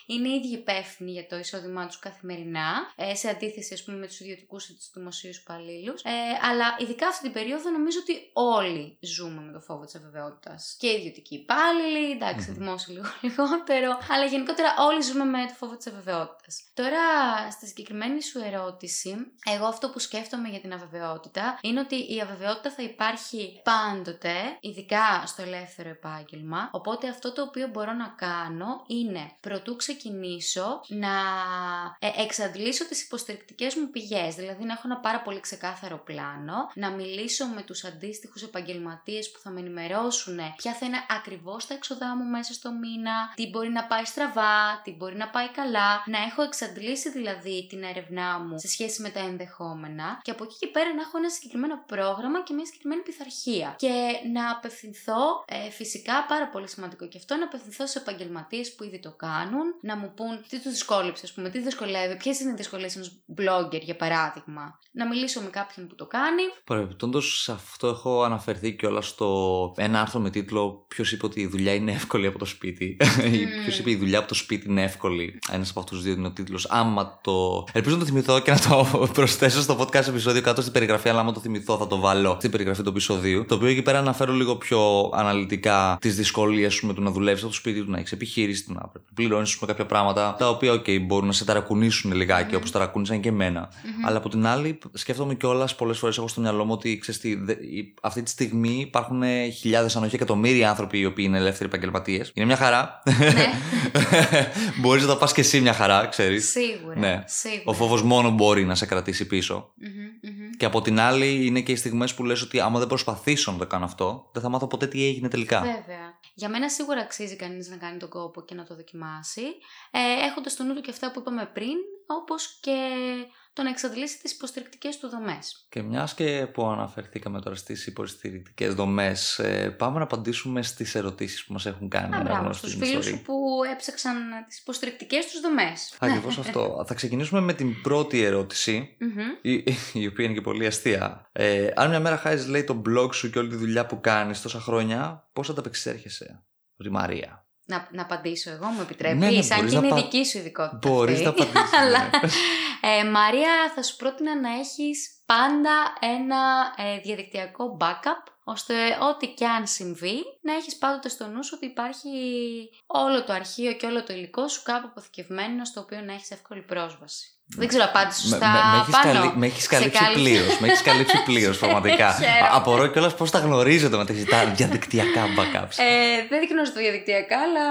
είναι οι ίδιοι υπεύθυνοι για το εισόδημά τους καθημερινά, ε, σε αντίθεση ας πούμε, με τους ιδιωτικούς ή τους δημοσίους υπαλλήλους. Ε, αλλά ειδικά αυτή την περίοδο νομίζω ότι όλοι ζούμε με το φόβο της αβεβαιότητας. Και οι ιδιωτικοί υπάλληλοι, εντάξει, Μμμ. δημόσιοι λίγο λιγότερο, αλλά γενικότερα όλοι ζούμε με το φόβο της αβεβαιότητας. Τώρα, στη συγκεκριμένη σου ερώτηση, εγώ αυτό που σκέφτομαι για την αβεβαιότητα είναι ότι η αβεβαιότητα θα υπάρχει πάντοτε, ειδικά στο ελεύθερο επάγγελμα. Οπότε αυτό το οποίο μπορώ να κάνω είναι προτού ξεκινήσω να ε, εξαντλήσω τις υποστηρικτικές μου πηγές. Δηλαδή να έχω ένα πάρα πολύ ξεκάθαρο πλάνο, να μιλήσω με τους αντίστοιχους επαγγελματίες που θα με ενημερώσουν ποια θα είναι ακριβώς τα έξοδά μου μέσα στο μήνα, τι μπορεί να πάει στραβά, τι μπορεί να πάει καλά, να έχω εξαντλήσει δηλαδή την έρευνά μου σε σχέση με τα ενδεχόμενα και από εκεί και πέρα να έχω ένα συγκεκριμένο πρόγραμμα και μια συγκεκριμένη πειθαρχία. Και να απευθυνθώ, ε, φυσικά πάρα πολύ σημαντικό και αυτό, να απευθυνθώ σε επαγγελματίες που ήδη το κάνουν, να μου πούν τι τους δυσκόλεψε, ας πούμε, τι δυσκολεύει, ποιες είναι οι δυσκολίες ενός blogger για παράδειγμα. Να μιλήσω με κάποιον που το κάνει. Παρεμπιπτόντως, σε αυτό έχω αναφερθεί κιόλας στο ένα άρθρο με τίτλο Ποιος είπε ότι η δουλειά είναι εύκολη από το σπίτι. Ή Ποιος είπε η δουλειά από το σπίτι είναι εύκολη. Ένας από αυτούς του δύο είναι ο τίτλος. Άμα το. Ελπίζω να το θυμηθώ και να το προσθέσω στο podcast επεισόδιο κάτω στην περιγραφή. Αλλά άμα το θυμηθώ, θα το βάλω στην περιγραφή του επεισοδίου. Το οποίο εκεί πέρα αναφέρω λίγο πιο αναλυτικά τις δυσκολίες σου με το να δουλεύεις από το σπίτι του, να έχεις επιχείρηση, του να πρέπει να πληρώνεις με κάποια πράγματα. Τα οποία, OK, μπορούν να σε ταρακουνήσουν λιγάκι, Μμμ. όπως ταρακούνησαν και εμένα. Μμμ. Αλλά από την άλλη, σκέφτομαι κιόλας πολλές φορές έχω στο μυαλό μου ότι ξέρεις τι, δε- η- αυτή τη στιγμή υπάρχουν χιλιάδες, αν όχι εκατομμύρια άνθρωποι οι οποίοι είναι ελεύθεροι επαγγελματίες. Είναι μια χαρά. Ναι. Μπορείς να τα πας και εσύ μια χαρά, ξέρεις. Σίγουρα. Ναι. Σίγουρα. Ο φόβος μόνο μπορεί να σε κρατήσει πίσω. Μμμ, μμμ. Και από την άλλη, είναι και οι στιγμές που λες ότι άμα δεν προσπαθήσω να το κάνω αυτό, δεν θα μάθω ποτέ τι έγινε τελικά. Βέβαια. Για μένα σίγουρα αξίζει κανείς να κάνει τον κόπο και να το δοκιμάσει, ε, έχοντας στο νου του και αυτά που είπαμε πριν, όπως και το να εξαντλήσει τις υποστηρικτικές του δομές. Και μιας και που αναφερθήκαμε τώρα στις υποστηρικτικές δομές, πάμε να απαντήσουμε στις ερωτήσεις που μας έχουν κάνει. Α, μπράβο, αναγνώστες στους στην φίλους ιστορία. σου που έψαξαν τις υποστηρικτικές τους δομές. Ακριβώς αυτό. Θα ξεκινήσουμε με την πρώτη ερώτηση, Μμμ. η, η οποία είναι και πολύ αστεία. Ε, αν μια μέρα χάσει, λέει, το blog σου και όλη τη δουλειά που κάνεις τόσα χρόνια, πώς θα τα απεξέρχεσαι, Ρη Μαρία; Να, να απαντήσω εγώ, μου επιτρέπει. Ναι, ναι, Σαν μπορείς και να είναι πα- δική σου ειδικότητα. Μπορείς αυτή. να απαντήσεις. Αλλά, ε, Μαρία, θα σου πρότεινα να έχεις πάντα ένα ε, διαδικτυακό backup, ώστε ό,τι και αν συμβεί, να έχεις πάντοτε στο νου σου ότι υπάρχει όλο το αρχείο και όλο το υλικό σου κάπου αποθηκευμένο, στο οποίο να έχεις εύκολη πρόσβαση. Δεν ξέρω, απάντησες σωστά έχεις πάνω. καλύ- με έχεις Σε καλύψει κάλυψα. πλήρως. Με έχεις καλύψει πλήρως, πραγματικά. Χαίρομαι. Α- Απορώ κιόλας πώς τα γνωρίζετε μεταξύ τα διαδικτυακά backups. Ε, δεν γνωρίζω το διαδικτυακά, αλλά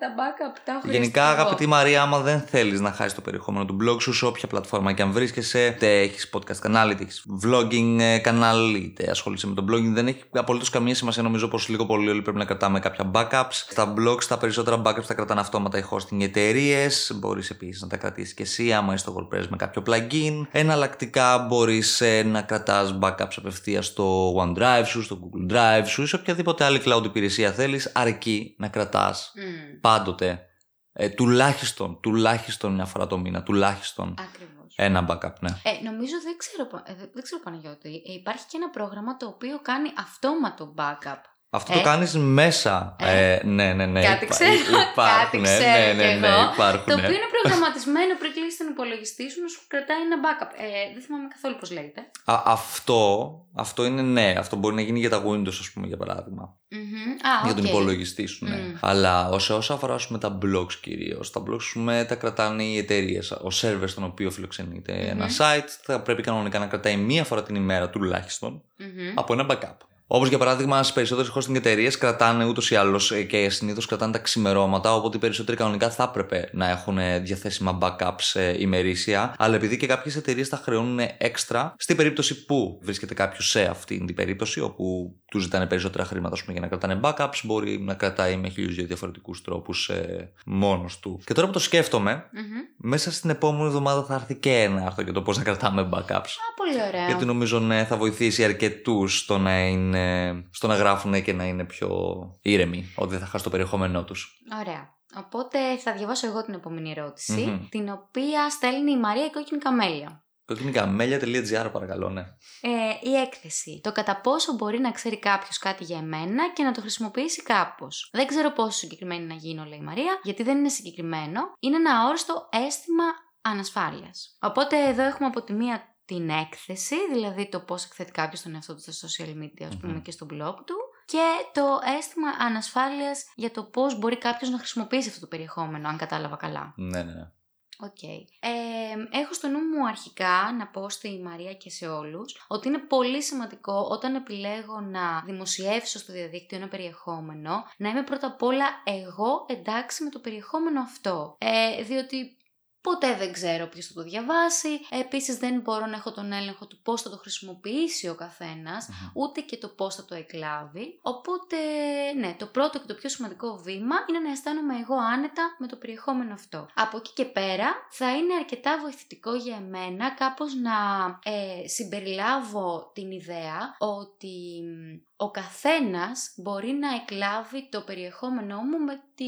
τα backup τα έχω Γενικά, χειριστεί εγώ. αγαπητή Μαρία, άμα δεν θέλεις να χάσεις το περιεχόμενο του blog σου σε όποια πλατφόρμα και αν βρίσκεσαι, είτε έχεις podcast κανάλι, είτε έχει vlogging ε, κανάλι, είτε ασχολείσαι με το blogging, δεν έχει απολύτως καμία σημασία. Νομίζω πως λίγο πολύ όλοι πρέπει να κρατάμε κάποια backups. Στα blogs, τα περισσότερα backups τα κρατάνε αυτόματα οι hosting εταιρείες. Μπορείς επίσης να τα κρατήσεις και εσύ, άμα είσαι στο WordPress με κάποιο plugin. Εναλλακτικά, μπορείς να κρατάς backups απευθείας στο OneDrive σου, στο Google Drive σου ή σε οποιαδήποτε άλλη cloud υπηρεσία θέλεις, αρκεί να κρατάς Μμμ, πάντοτε ε, τουλάχιστον, τουλάχιστον μια φορά το μήνα, τουλάχιστον Ακριβώς. Ένα backup, ναι. Ε, νομίζω δεν ξέρω, Πα- ε, δεν ξέρω Παναγιώτη. Ε, υπάρχει και ένα πρόγραμμα το οποίο κάνει αυτόματο backup Αυτό Ε; το κάνεις μέσα. Ε; Ε, ναι, ναι, ναι. Κάτι υπά- ξέρω, υπάρχουν, κάτι ναι, ξέρω ναι, ναι, κι ναι, εγώ, υπάρχουν, Το ναι. οποίο είναι προγραμματισμένο πριν κλείσει τον υπολογιστή σου να σου κρατάει ένα backup. Ε, δεν θυμάμαι καθόλου πώς λέγεται. Α, αυτό, αυτό είναι ναι. Αυτό μπορεί να γίνει για τα Windows, ας πούμε, για παράδειγμα. Μμμ. Α, Για τον οκ. υπολογιστή σου, ναι. Μμ. Αλλά όσο, όσο αφορά ας πούμε, τα blogs κυρίως, τα blogs ας πούμε, τα κρατάνε οι εταιρείες. Ο server στον οποίο φιλοξενείται Μμμ. ένα site θα πρέπει κανονικά να κρατάει μία φορά την ημέρα τουλάχιστον Μμμ. από ένα backup. Όπως για παράδειγμα, στις περισσότερες hosting εταιρείες κρατάνε ούτως ή άλλως και συνήθως κρατάνε τα ξημερώματα. Οπότε οι περισσότεροι κανονικά θα έπρεπε να έχουν διαθέσιμα backups ε, ημερήσια. Αλλά επειδή και κάποιες εταιρείες τα χρεώνουν έξτρα, στην περίπτωση που βρίσκεται κάποιος σε αυτήν την περίπτωση, όπου του ζητάνε περισσότερα χρήματα ας πούμε, για να κρατάνε backups, μπορεί να κρατάει με χίλιους δύο διαφορετικούς τρόπους ε, μόνος του. Και τώρα που το σκέφτομαι, Μμμ. μέσα στην επόμενη εβδομάδα θα έρθει και ένα άρθρο για το πώς να κρατάμε backups. Α, πολύ ωραία. Γιατί νομίζω ναι, θα βοηθήσει αρκετούς στο να, είναι, στο να γράφουν και να είναι πιο ήρεμοι, ότι δεν θα χάσουν το περιεχόμενό τους. Ωραία. Οπότε θα διαβάσω εγώ την επόμενη ερώτηση, Μμμ. την οποία στέλνει η Μαρία η Κόκκινη Καμέλια. Κοκκινικαμέλια.gr παρακαλώ, ναι. Ε, η έκθεση. Το κατά πόσο μπορεί να ξέρει κάποιος κάτι για εμένα και να το χρησιμοποιήσει κάπως. Δεν ξέρω πόσο συγκεκριμένη να γίνω, λέει η Μαρία, γιατί δεν είναι συγκεκριμένο. Είναι ένα αόριστο αίσθημα ανασφάλειας. Οπότε εδώ έχουμε από τη μία την έκθεση, δηλαδή το πώς εκθέτει κάποιος τον εαυτό του στα social media, ας πούμε, Μμμ. και στο blog του, και το αίσθημα ανασφάλειας για το πώς μπορεί κάποιος να χρησιμοποιήσει αυτό το περιεχόμενο, αν κατάλαβα καλά. Ναι, ναι, ναι. Οκ. Ε, έχω στο νου μου αρχικά να πω στη Μαρία και σε όλους ότι είναι πολύ σημαντικό όταν επιλέγω να δημοσιεύσω στο διαδίκτυο ένα περιεχόμενο να είμαι πρώτα απ' όλα εγώ εντάξει με το περιεχόμενο αυτό. Ε, διότι ποτέ δεν ξέρω ποιος θα το διαβάσει, επίσης δεν μπορώ να έχω τον έλεγχο του πώς θα το χρησιμοποιήσει ο καθένας, Μμμ. ούτε και το πώς θα το εκλάβει. Οπότε, ναι, το πρώτο και το πιο σημαντικό βήμα είναι να αισθάνομαι εγώ άνετα με το περιεχόμενο αυτό. Από εκεί και πέρα θα είναι αρκετά βοηθητικό για εμένα κάπως να ε, συμπεριλάβω την ιδέα ότι μ, ο καθένας μπορεί να εκλάβει το περιεχόμενό μου με, τη,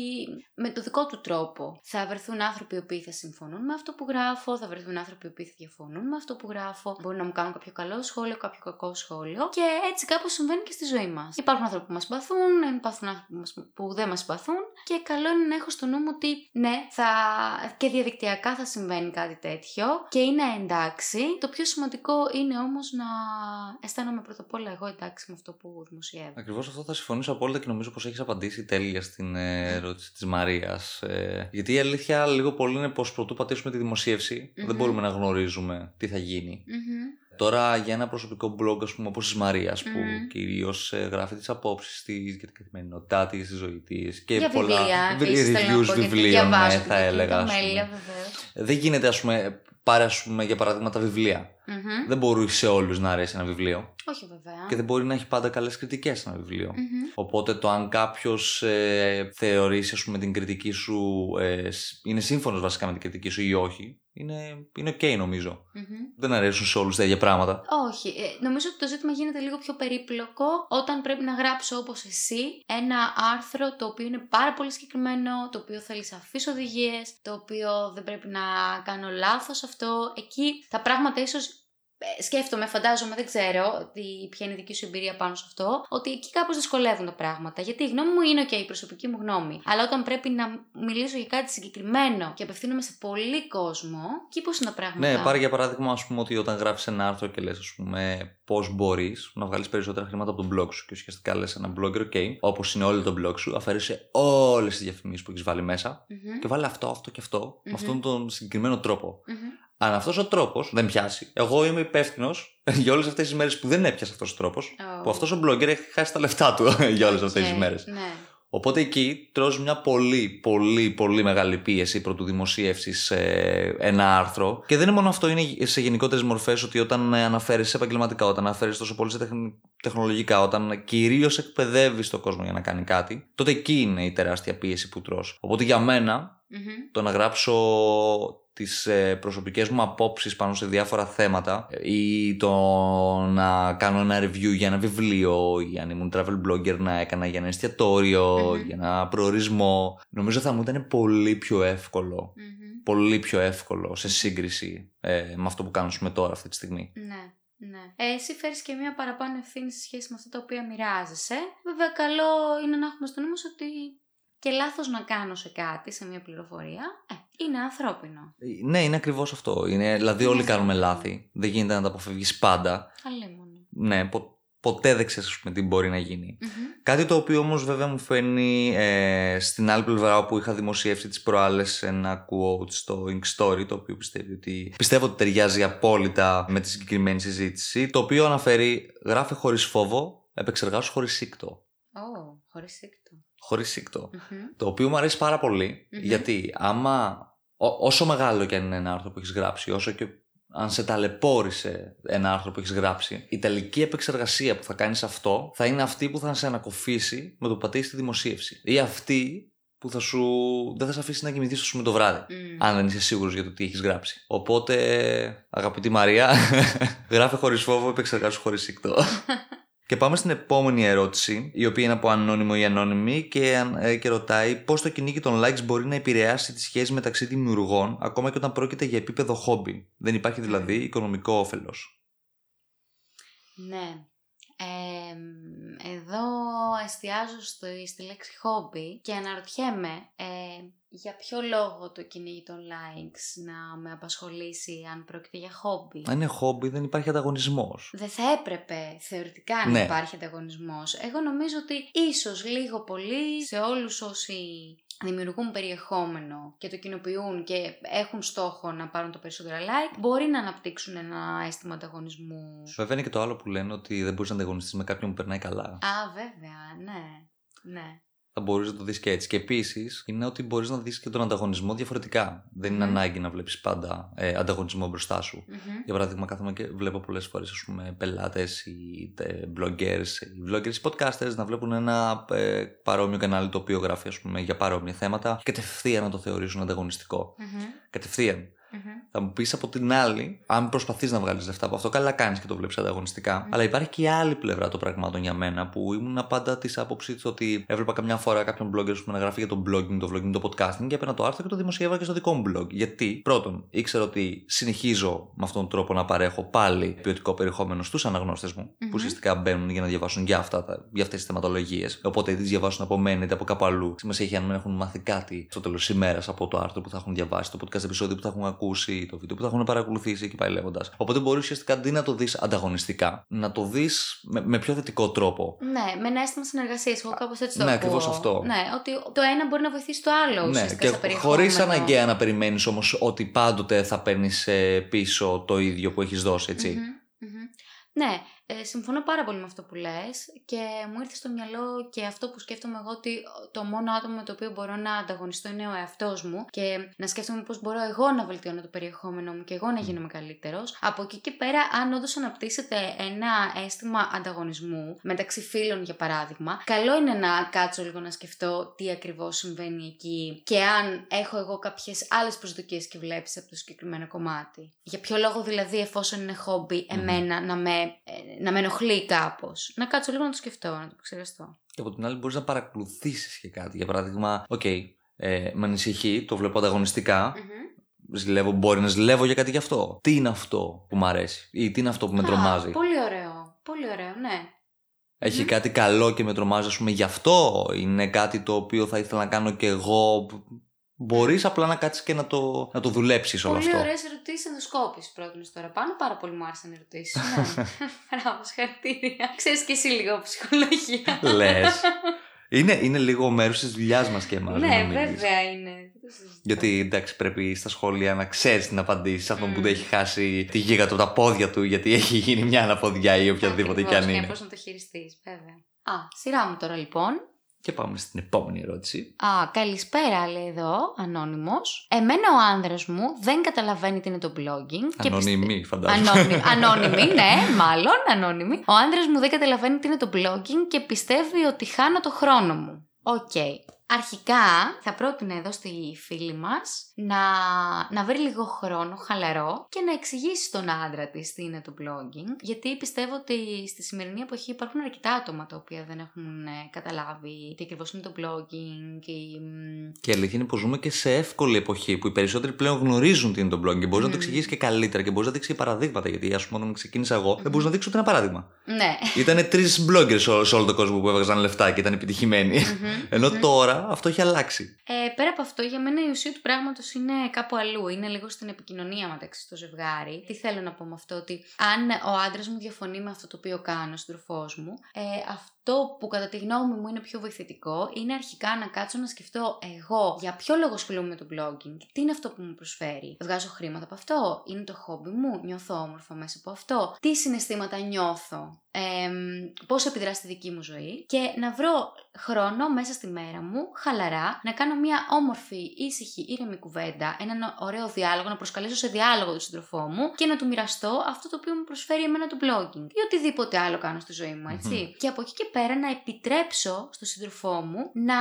με το δικό του τρόπο. Θα βρεθούν άνθρωποι οι οποίοι θα συμφωνούν με αυτό που γράφω, θα βρεθούν άνθρωποι οι οποίοι θα διαφωνούν με αυτό που γράφω, μπορεί να μου κάνουν κάποιο καλό σχόλιο, κάποιο κακό σχόλιο και έτσι κάπως συμβαίνει και στη ζωή μας. Υπάρχουν άνθρωποι που μας συμπαθούν, υπάρχουν άνθρωποι που, μας- που δεν μας συμπαθούν και καλό είναι να έχω στο νου μου ότι ναι, θα... και διαδικτυακά θα συμβαίνει κάτι τέτοιο και είναι εντάξει. Το πιο σημαντικό είναι όμως να αισθάνομαι πρώτα απ' όλα εγώ εντάξει με αυτό που δημοσιεύω. Ακριβώς αυτό θα συμφωνήσω απόλυτα και νομίζω πως έχεις απαντήσει τέλεια στην ε, ερώτηση της Μαρίας. Ε, γιατί η αλήθεια λίγο πολύ είναι πως πρωτού πατήσουμε τη δημοσίευση, Μμμ. δεν μπορούμε να γνωρίζουμε τι θα γίνει. Μμμ. Τώρα για ένα προσωπικό blog, ας πούμε, όπως της Μαρίας, που Μμμ. κυρίως γράφει τις απόψεις της για την καθημερινότητά της, τη ζωή της και για πολλά βιβλία, βι- επίσης, θέλω να reviews πω, γιατί βιβλίων, ναι, διαβάζω θα την έλεγα. ας Κόκκινη πούμε. Καμέλια, βεβαίως. Δεν γίνεται, ας πούμε, πάρε ας πούμε, για παράδειγμα τα βιβλία. Μμμ. Δεν μπορεί σε όλους να αρέσει ένα βιβλίο Όχι βέβαια. και δεν μπορεί να έχει πάντα καλές κριτικές ένα βιβλίο. Μμμ. Οπότε το αν κάποιος ε, θεωρήσει ας πούμε, την κριτική σου, ε, σ- είναι σύμφωνος βασικά με την κριτική σου ή όχι, είναι, είναι ok νομίζω. Μμμ. Δεν αρέσουν σε όλους τα ίδια πράγματα. Όχι. Ε, νομίζω ότι το ζήτημα γίνεται λίγο πιο περίπλοκο όταν πρέπει να γράψω όπως εσύ ένα άρθρο το οποίο είναι πάρα πολύ συγκεκριμένο, το οποίο θέλει σαφείς οδηγίες, το οποίο δεν πρέπει να κάνω λάθος αυτό. Εκεί τα πράγματα ίσως ε, σκέφτομαι, φαντάζομαι, δεν ξέρω τι, ποια είναι η δική σου εμπειρία πάνω σε αυτό, ότι εκεί κάπως δυσκολεύουν τα πράγματα. Γιατί η γνώμη μου είναι και η προσωπική μου γνώμη. Αλλά όταν πρέπει να μιλήσω για κάτι συγκεκριμένο και απευθύνομαι σε πολύ κόσμο, εκεί πώς είναι τα πράγματα; Ναι, πάρε για παράδειγμα, ας πούμε, ότι όταν γράφεις ένα άρθρο και λες, ας πούμε, πώς μπορείς να βγάλεις περισσότερα χρήματα από το blog σου και ουσιαστικά λες ένα blogger, OK, όπως είναι όλο το blog σου, αφαίρεσε όλες τις διαφημίσεις που έχεις βάλει μέσα Μμμ. και βάλε αυτό, αυτό και αυτό με Μμμ. αυτόν τον συγκεκριμένο τρόπο. Μμμ. Αν αυτός ο τρόπος δεν πιάσει, εγώ είμαι υπεύθυνος για όλες αυτές τις μέρες που δεν έπιασε αυτός ο τρόπος, Oh. που αυτός ο blogger έχει χάσει τα λεφτά του για όλες αυτές τις Οκ, μέρες. Ναι. Οπότε εκεί τρως μια πολύ πολύ πολύ μεγάλη πίεση προτού δημοσιεύσει ένα άρθρο. Και δεν είναι μόνο αυτό, είναι σε γενικότερες μορφές ότι όταν αναφέρεις επαγγελματικά, όταν αναφέρεις τόσο πολύ σε τεχν- τεχνολογικά, όταν κυρίως εκπαιδεύεις τον κόσμο για να κάνει κάτι, τότε εκεί είναι η τεράστια πίεση που τρως. Οπότε για μένα Μμμ. το να γράψω τις ε, προσωπικές μου απόψεις πάνω σε διάφορα θέματα ε, ή το να κάνω ένα review για ένα βιβλίο ή αν ήμουν travel blogger να έκανα για ένα εστιατόριο, Μμμ. για ένα προορισμό νομίζω θα μου ήταν πολύ πιο εύκολο Μμμ. πολύ πιο εύκολο σε σύγκριση ε, με αυτό που κάνουμε τώρα αυτή τη στιγμή. Ναι. Ναι. Ε, εσύ φέρεις και μία παραπάνω ευθύνη σε σχέση με αυτά τα οποία μοιράζεσαι. Βέβαια, καλό είναι να έχουμε στο νου μας ότι και λάθος να κάνω σε κάτι, σε μία πληροφορία, ε, είναι ανθρώπινο. Ναι, είναι ακριβώς αυτό. Είναι, δηλαδή, όλοι κάνουμε λάθη. Δεν γίνεται να τα αποφευγεί πάντα. Αλίμονο. Ναι, πο- ποτέ δεν ξέρεις τι μπορεί να γίνει. Μμμ. Κάτι το οποίο όμως βέβαια μου φαίνει ε, στην άλλη πλευρά όπου είχα δημοσιεύσει τις προάλλες ένα quote στο Ink Story το οποίο πιστεύει ότι, πιστεύω ότι ταιριάζει απόλυτα με τη συγκεκριμένη συζήτηση το οποίο αναφέρει γράφε χωρίς φόβο, επεξεργάσου χωρίς σύκτο. Ω, χωρίς σύκτο. Χωρίς σύκτο. Μμμ. Το οποίο μου αρέσει πάρα πολύ Μμμ. γιατί άμα ό- όσο μεγάλο και αν είναι ένα άρθρο που έχεις γράψει όσο και αν σε ταλαιπώρησε ένα άρθρο που έχεις γράψει η τελική επεξεργασία που θα κάνεις αυτό θα είναι αυτή που θα σε ανακοφίσει με το που πατήσεις τη δημοσίευση ή αυτή που θα σου, δεν θα σε αφήσει να κοιμηθείς στο με το βράδυ Μμ. αν δεν είσαι σίγουρος για το τι έχεις γράψει. Οπότε, αγαπητή Μαρία, γράφε χωρίς φόβο, επεξεργάσου χωρίς σύκτο. Και πάμε στην επόμενη ερώτηση, η οποία είναι από ανώνυμο ή ανώνυμη και, αν- ε, και ρωτάει πώς το κυνήγι των likes μπορεί να επηρεάσει τη σχέση μεταξύ δημιουργών, ακόμα και όταν πρόκειται για επίπεδο χόμπι. Δεν υπάρχει δηλαδή οικονομικό όφελος. Ναι. Ε, εδώ εστιάζω στο, στη λέξη χόμπι και αναρωτιέμαι ε, για ποιο λόγο το κυνήγι των likes να με απασχολήσει αν πρόκειται για χόμπι; Αν είναι χόμπι, δεν υπάρχει ανταγωνισμός. Δεν θα έπρεπε θεωρητικά να Ναι. υπάρχει ανταγωνισμός. Εγώ νομίζω ότι ίσως λίγο πολύ σε όλους όσοι δημιουργούν περιεχόμενο και το κοινοποιούν και έχουν στόχο να πάρουν το περισσότερα like, μπορεί να αναπτύξουν ένα αίσθημα ανταγωνισμού. Βέβαια είναι και το άλλο που λένε ότι δεν μπορείς να ανταγωνιστείς με κάποιον που περνάει καλά. Α, βέβαια, ναι. Ναι. Θα μπορείς να το δεις και έτσι. Και επίσης είναι ότι μπορείς να δεις και τον ανταγωνισμό διαφορετικά. Δεν είναι Μμμ. ανάγκη να βλέπεις πάντα ε, ανταγωνισμό μπροστά σου. Μμμ. Για παράδειγμα, κάθομαι και βλέπω πολλές φορές πελάτες ή τε, bloggers, ή vloggers ή podcasters να βλέπουν ένα ε, παρόμοιο κανάλι το οποίο γράφει ας πούμε, για παρόμοια θέματα και κατευθείαν να το θεωρήσουν ανταγωνιστικό. Μμμ. Κατευθείαν. Μμμ. Θα μου πεις από την άλλη, αν προσπαθείς να βγάλεις λεφτά από αυτό, καλά κάνεις και το βλέπεις ανταγωνιστικά. Μμμ. Αλλά υπάρχει και η άλλη πλευρά των πραγμάτων για μένα που ήμουν πάντα της άποψης ότι έβλεπα καμιά φορά κάποιον blogger ας πούμε, να γράφει για το blogging, το vlogging, το podcasting και έπαιρνα το άρθρο και το δημοσίευα και στο δικό μου blog. Γιατί, πρώτον, ήξερα ότι συνεχίζω με αυτόν τον τρόπο να παρέχω πάλι ποιοτικό περιεχόμενο στους αναγνώστες μου, που Μμμ. ουσιαστικά μπαίνουν για να διαβάσουν για, αυτά, τα- για αυτές τις θεματολογίες. Οπότε είτε τις διαβάσουν από μένα είτε από κάπου αλλού. Σημασία έχει αν δεν έχουν μάθει κάτι στο τέλος της ημέρας από το άρθρο που θα έχουν διαβάσει, το podcast επεισόδιο που θα έχουν ακούσει, το βίντεο που θα έχουν παρακολουθήσει και πάει λέγοντας. Οπότε μπορείς ουσιαστικά αντί να το δεις ανταγωνιστικά, να το δεις με, με πιο θετικό τρόπο. Ναι, με ένα αίσθημα συνεργασίας. Εγώ κάπως έτσι το Ναι, ακούω. ακριβώς αυτό. Ναι, ότι το ένα μπορεί να βοηθήσει το άλλο Ναι, ουσιαστικά και στα περιεχόμενα. χωρίς αναγκαία να περιμένεις όμως ότι πάντοτε θα παίρνεις πίσω το ίδιο που έχεις δώσει, έτσι. Μμμ, μμμ. Ναι, ε, συμφωνώ πάρα πολύ με αυτό που λες και μου ήρθε στο μυαλό και αυτό που σκέφτομαι εγώ ότι το μόνο άτομο με το οποίο μπορώ να ανταγωνιστώ είναι ο εαυτός μου και να σκέφτομαι πώς μπορώ εγώ να βελτιώνω το περιεχόμενο μου και εγώ να γίνομαι καλύτερος. Από εκεί και πέρα, αν όντως αναπτύσσεται ένα αίσθημα ανταγωνισμού μεταξύ φίλων για παράδειγμα, καλό είναι να κάτσω λίγο να σκεφτώ τι ακριβώς συμβαίνει εκεί και αν έχω εγώ κάποιες άλλες προσδοκίες και βλέπεις από το συγκεκριμένο κομμάτι. Για ποιο λόγο δηλαδή εφόσον είναι χόμπι Μμμ. εμένα να με, ε, να με ενοχλεί κάπως. Να κάτσω λίγο να το σκεφτώ, να το εξεργαστώ. Και από την άλλη μπορείς να παρακολουθήσεις και κάτι. Για παράδειγμα, οκ, ε, με ανησυχεί, το βλέπω ανταγωνιστικά. Ζηλεύω, μπορεί να ζηλεύω για κάτι γι' αυτό. Τι είναι αυτό που μου αρέσει ή τι είναι αυτό που με Α, τρομάζει; Πολύ ωραίο. Πολύ ωραίο, ναι. Έχει Μμμ. κάτι καλό και με τρομάζει, ας πούμε, γι' αυτό; Είναι κάτι το οποίο θα ήθελα να κάνω και εγώ. Μπορείς απλά να κάτσεις και να το, να το δουλέψεις όλο Πολύ αυτό. ωραίες ερωτήσεις ενδοσκόπησης πρότεινες τώρα πάνω. Πάρα πολύ μου άρεσαν οι ερωτήσεις. ναι. Μπράβο, συγχαρητήρια. Ξέρεις και εσύ λίγο ψυχολογία. Λες. Είναι, είναι λίγο μέρος της δουλειάς μας και εμάς. ναι, βέβαια είναι. Δεν το συζητώ. Γιατί εντάξει, πρέπει στα σχόλια να ξέρεις να απαντήσεις σε αυτόν που Μμμ. το έχει χάσει τη γη κάτω από τα πόδια του, γιατί έχει γίνει μια αναποδιά ή οποιαδήποτε κι αν Ακριβώς, είναι. Και πώς να το χειριστείς, βέβαια. Α, σειρά μου τώρα λοιπόν. Και πάμε στην επόμενη ερώτηση. Α, καλησπέρα λέει εδώ, ανώνυμος. Εμένα ο άνδρας μου δεν καταλαβαίνει τι είναι το blogging. και Ανώνυμη, φαντάζομαι. Ανώνυμη, ανώνυμη, ναι, μάλλον ανώνυμη. Ο άντρας μου δεν καταλαβαίνει τι είναι το blogging και πιστεύει ότι χάνω το χρόνο μου. Οκ. Αρχικά θα πρότεινα εδώ στη φίλη μας να, να βρει λίγο χρόνο χαλαρό και να εξηγήσει στον άντρα της τι είναι το blogging γιατί πιστεύω ότι στη σημερινή εποχή υπάρχουν αρκετά άτομα τα οποία δεν έχουν ε, καταλάβει τι ακριβώς είναι το blogging ή... Και η αλήθεια είναι πως ζούμε και σε εύκολη εποχή που οι περισσότεροι πλέον γνωρίζουν τι είναι το blogging και μπορείς να το εξηγήσεις και καλύτερα και μπορείς να δείξεις παραδείγματα γιατί ας πούμε όταν ξεκίνησα εγώ δεν μπορούσα να δείξω ούτε ένα παράδειγμα. Ναι. Ήταν τρεις bloggers σε όλο τον κόσμο που έβγαζαν λεφτά και ήταν επιτυχημένοι. Ενώ τώρα αυτό έχει αλλάξει. Ε, πέρα από αυτό, για μένα η ουσία του πράγματος είναι κάπου αλλού. Είναι λίγο στην επικοινωνία μεταξύ στο ζευγάρι. Τι θέλω να πω με αυτό, ότι αν ο άντρας μου διαφωνεί με αυτό το οποίο κάνω, σύντροφός μου, ε, αυτό που κατά τη γνώμη μου είναι πιο βοηθητικό είναι αρχικά να κάτσω να σκεφτώ εγώ για ποιο λόγο ασχολούμαι με το blogging, τι είναι αυτό που μου προσφέρει. Βγάζω χρήματα από αυτό, είναι το χόμπι μου, νιώθω όμορφα μέσα από αυτό, τι συναισθήματα νιώθω ε, πώς επιδρά στη δική μου ζωή και να βρω χρόνο μέσα στη μέρα μου, χαλαρά, να κάνω μια όμορφη, ήσυχη, ήρεμη κουβέντα, έναν ωραίο διάλογο, να προσκαλέσω σε διάλογο τον σύντροφό μου και να του μοιραστώ αυτό το οποίο μου προσφέρει εμένα το blogging ή οτιδήποτε άλλο κάνω στη ζωή μου, ετσι Και από εκεί και πέρα να επιτρέψω στον σύντροφό μου να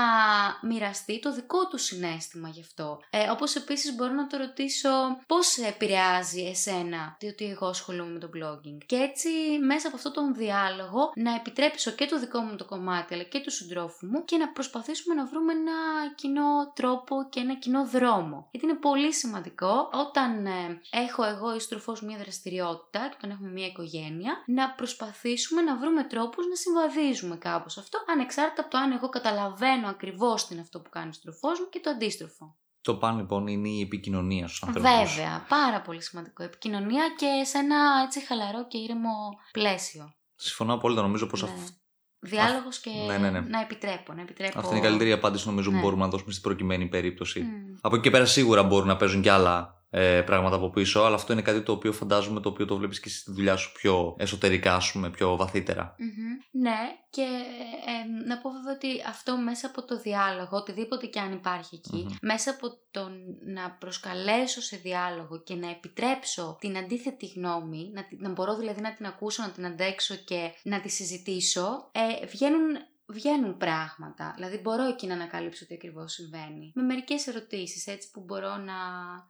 μοιραστεί το δικό του συνέστημα γι' αυτό. Ε, Όπως επίσης μπορώ να το ρωτήσω πώς επηρεάζει εσένα διότι εγώ ασχολούμαι με το blogging; Και έτσι μέσα από αυτό τον διάλογο να επιτρέψω και το δικό μου το κομμάτι αλλά και του συντρόφου μου και να προσπαθήσουμε να βρούμε ένα κοινό τρόπο και ένα κοινό δρόμο. Γιατί είναι πολύ σημαντικό όταν ε, έχω εγώ ή στροφός μια δραστηριότητα και όταν έχουμε μια οικογένεια να προσπαθήσουμε να βρούμε τρόπους να συμβαδίζουμε κάπως αυτό ανεξάρτητα από το αν εγώ καταλαβαίνω ακριβώς τι είναι αυτό που κάνει ο στροφός μου και το αντίστροφο. Το πάνω λοιπόν είναι η επικοινωνία στους ανθρώπους. Βέβαια, πάρα πολύ σημαντικό. Επικοινωνία και σε ένα έτσι χαλαρό και ήρεμο πλαίσιο. Συμφωνώ απόλυτα. Νομίζω πως ναι. αυτό. Διάλογος και ναι, ναι, ναι. να επιτρέπω, να επιτρέπω. Αυτή είναι η καλύτερη απάντηση νομίζω Ναι. που μπορούμε να δώσουμε στην προκειμένη περίπτωση. Μμ. Από εκεί και πέρα σίγουρα μπορούν να παίζουν κι άλλα ε, πράγματα από πίσω, αλλά αυτό είναι κάτι το οποίο φαντάζομαι το οποίο το βλέπεις και εσύ στη δουλειά σου πιο εσωτερικά, ας πούμε, πιο βαθύτερα. Μμμ. Ναι, και ε, να πω βέβαια ότι αυτό μέσα από το διάλογο, οτιδήποτε και αν υπάρχει εκεί, Μμμ. μέσα από το να προσκαλέσω σε διάλογο και να επιτρέψω την αντίθετη γνώμη, να, τη- να μπορώ δηλαδή να την ακούσω, να την αντέξω και να τη συζητήσω, ε, βγαίνουν βγαίνουν πράγματα. Δηλαδή μπορώ εκεί να ανακαλύψω τι ακριβώς συμβαίνει. Με μερικές ερωτήσεις έτσι που μπορώ να,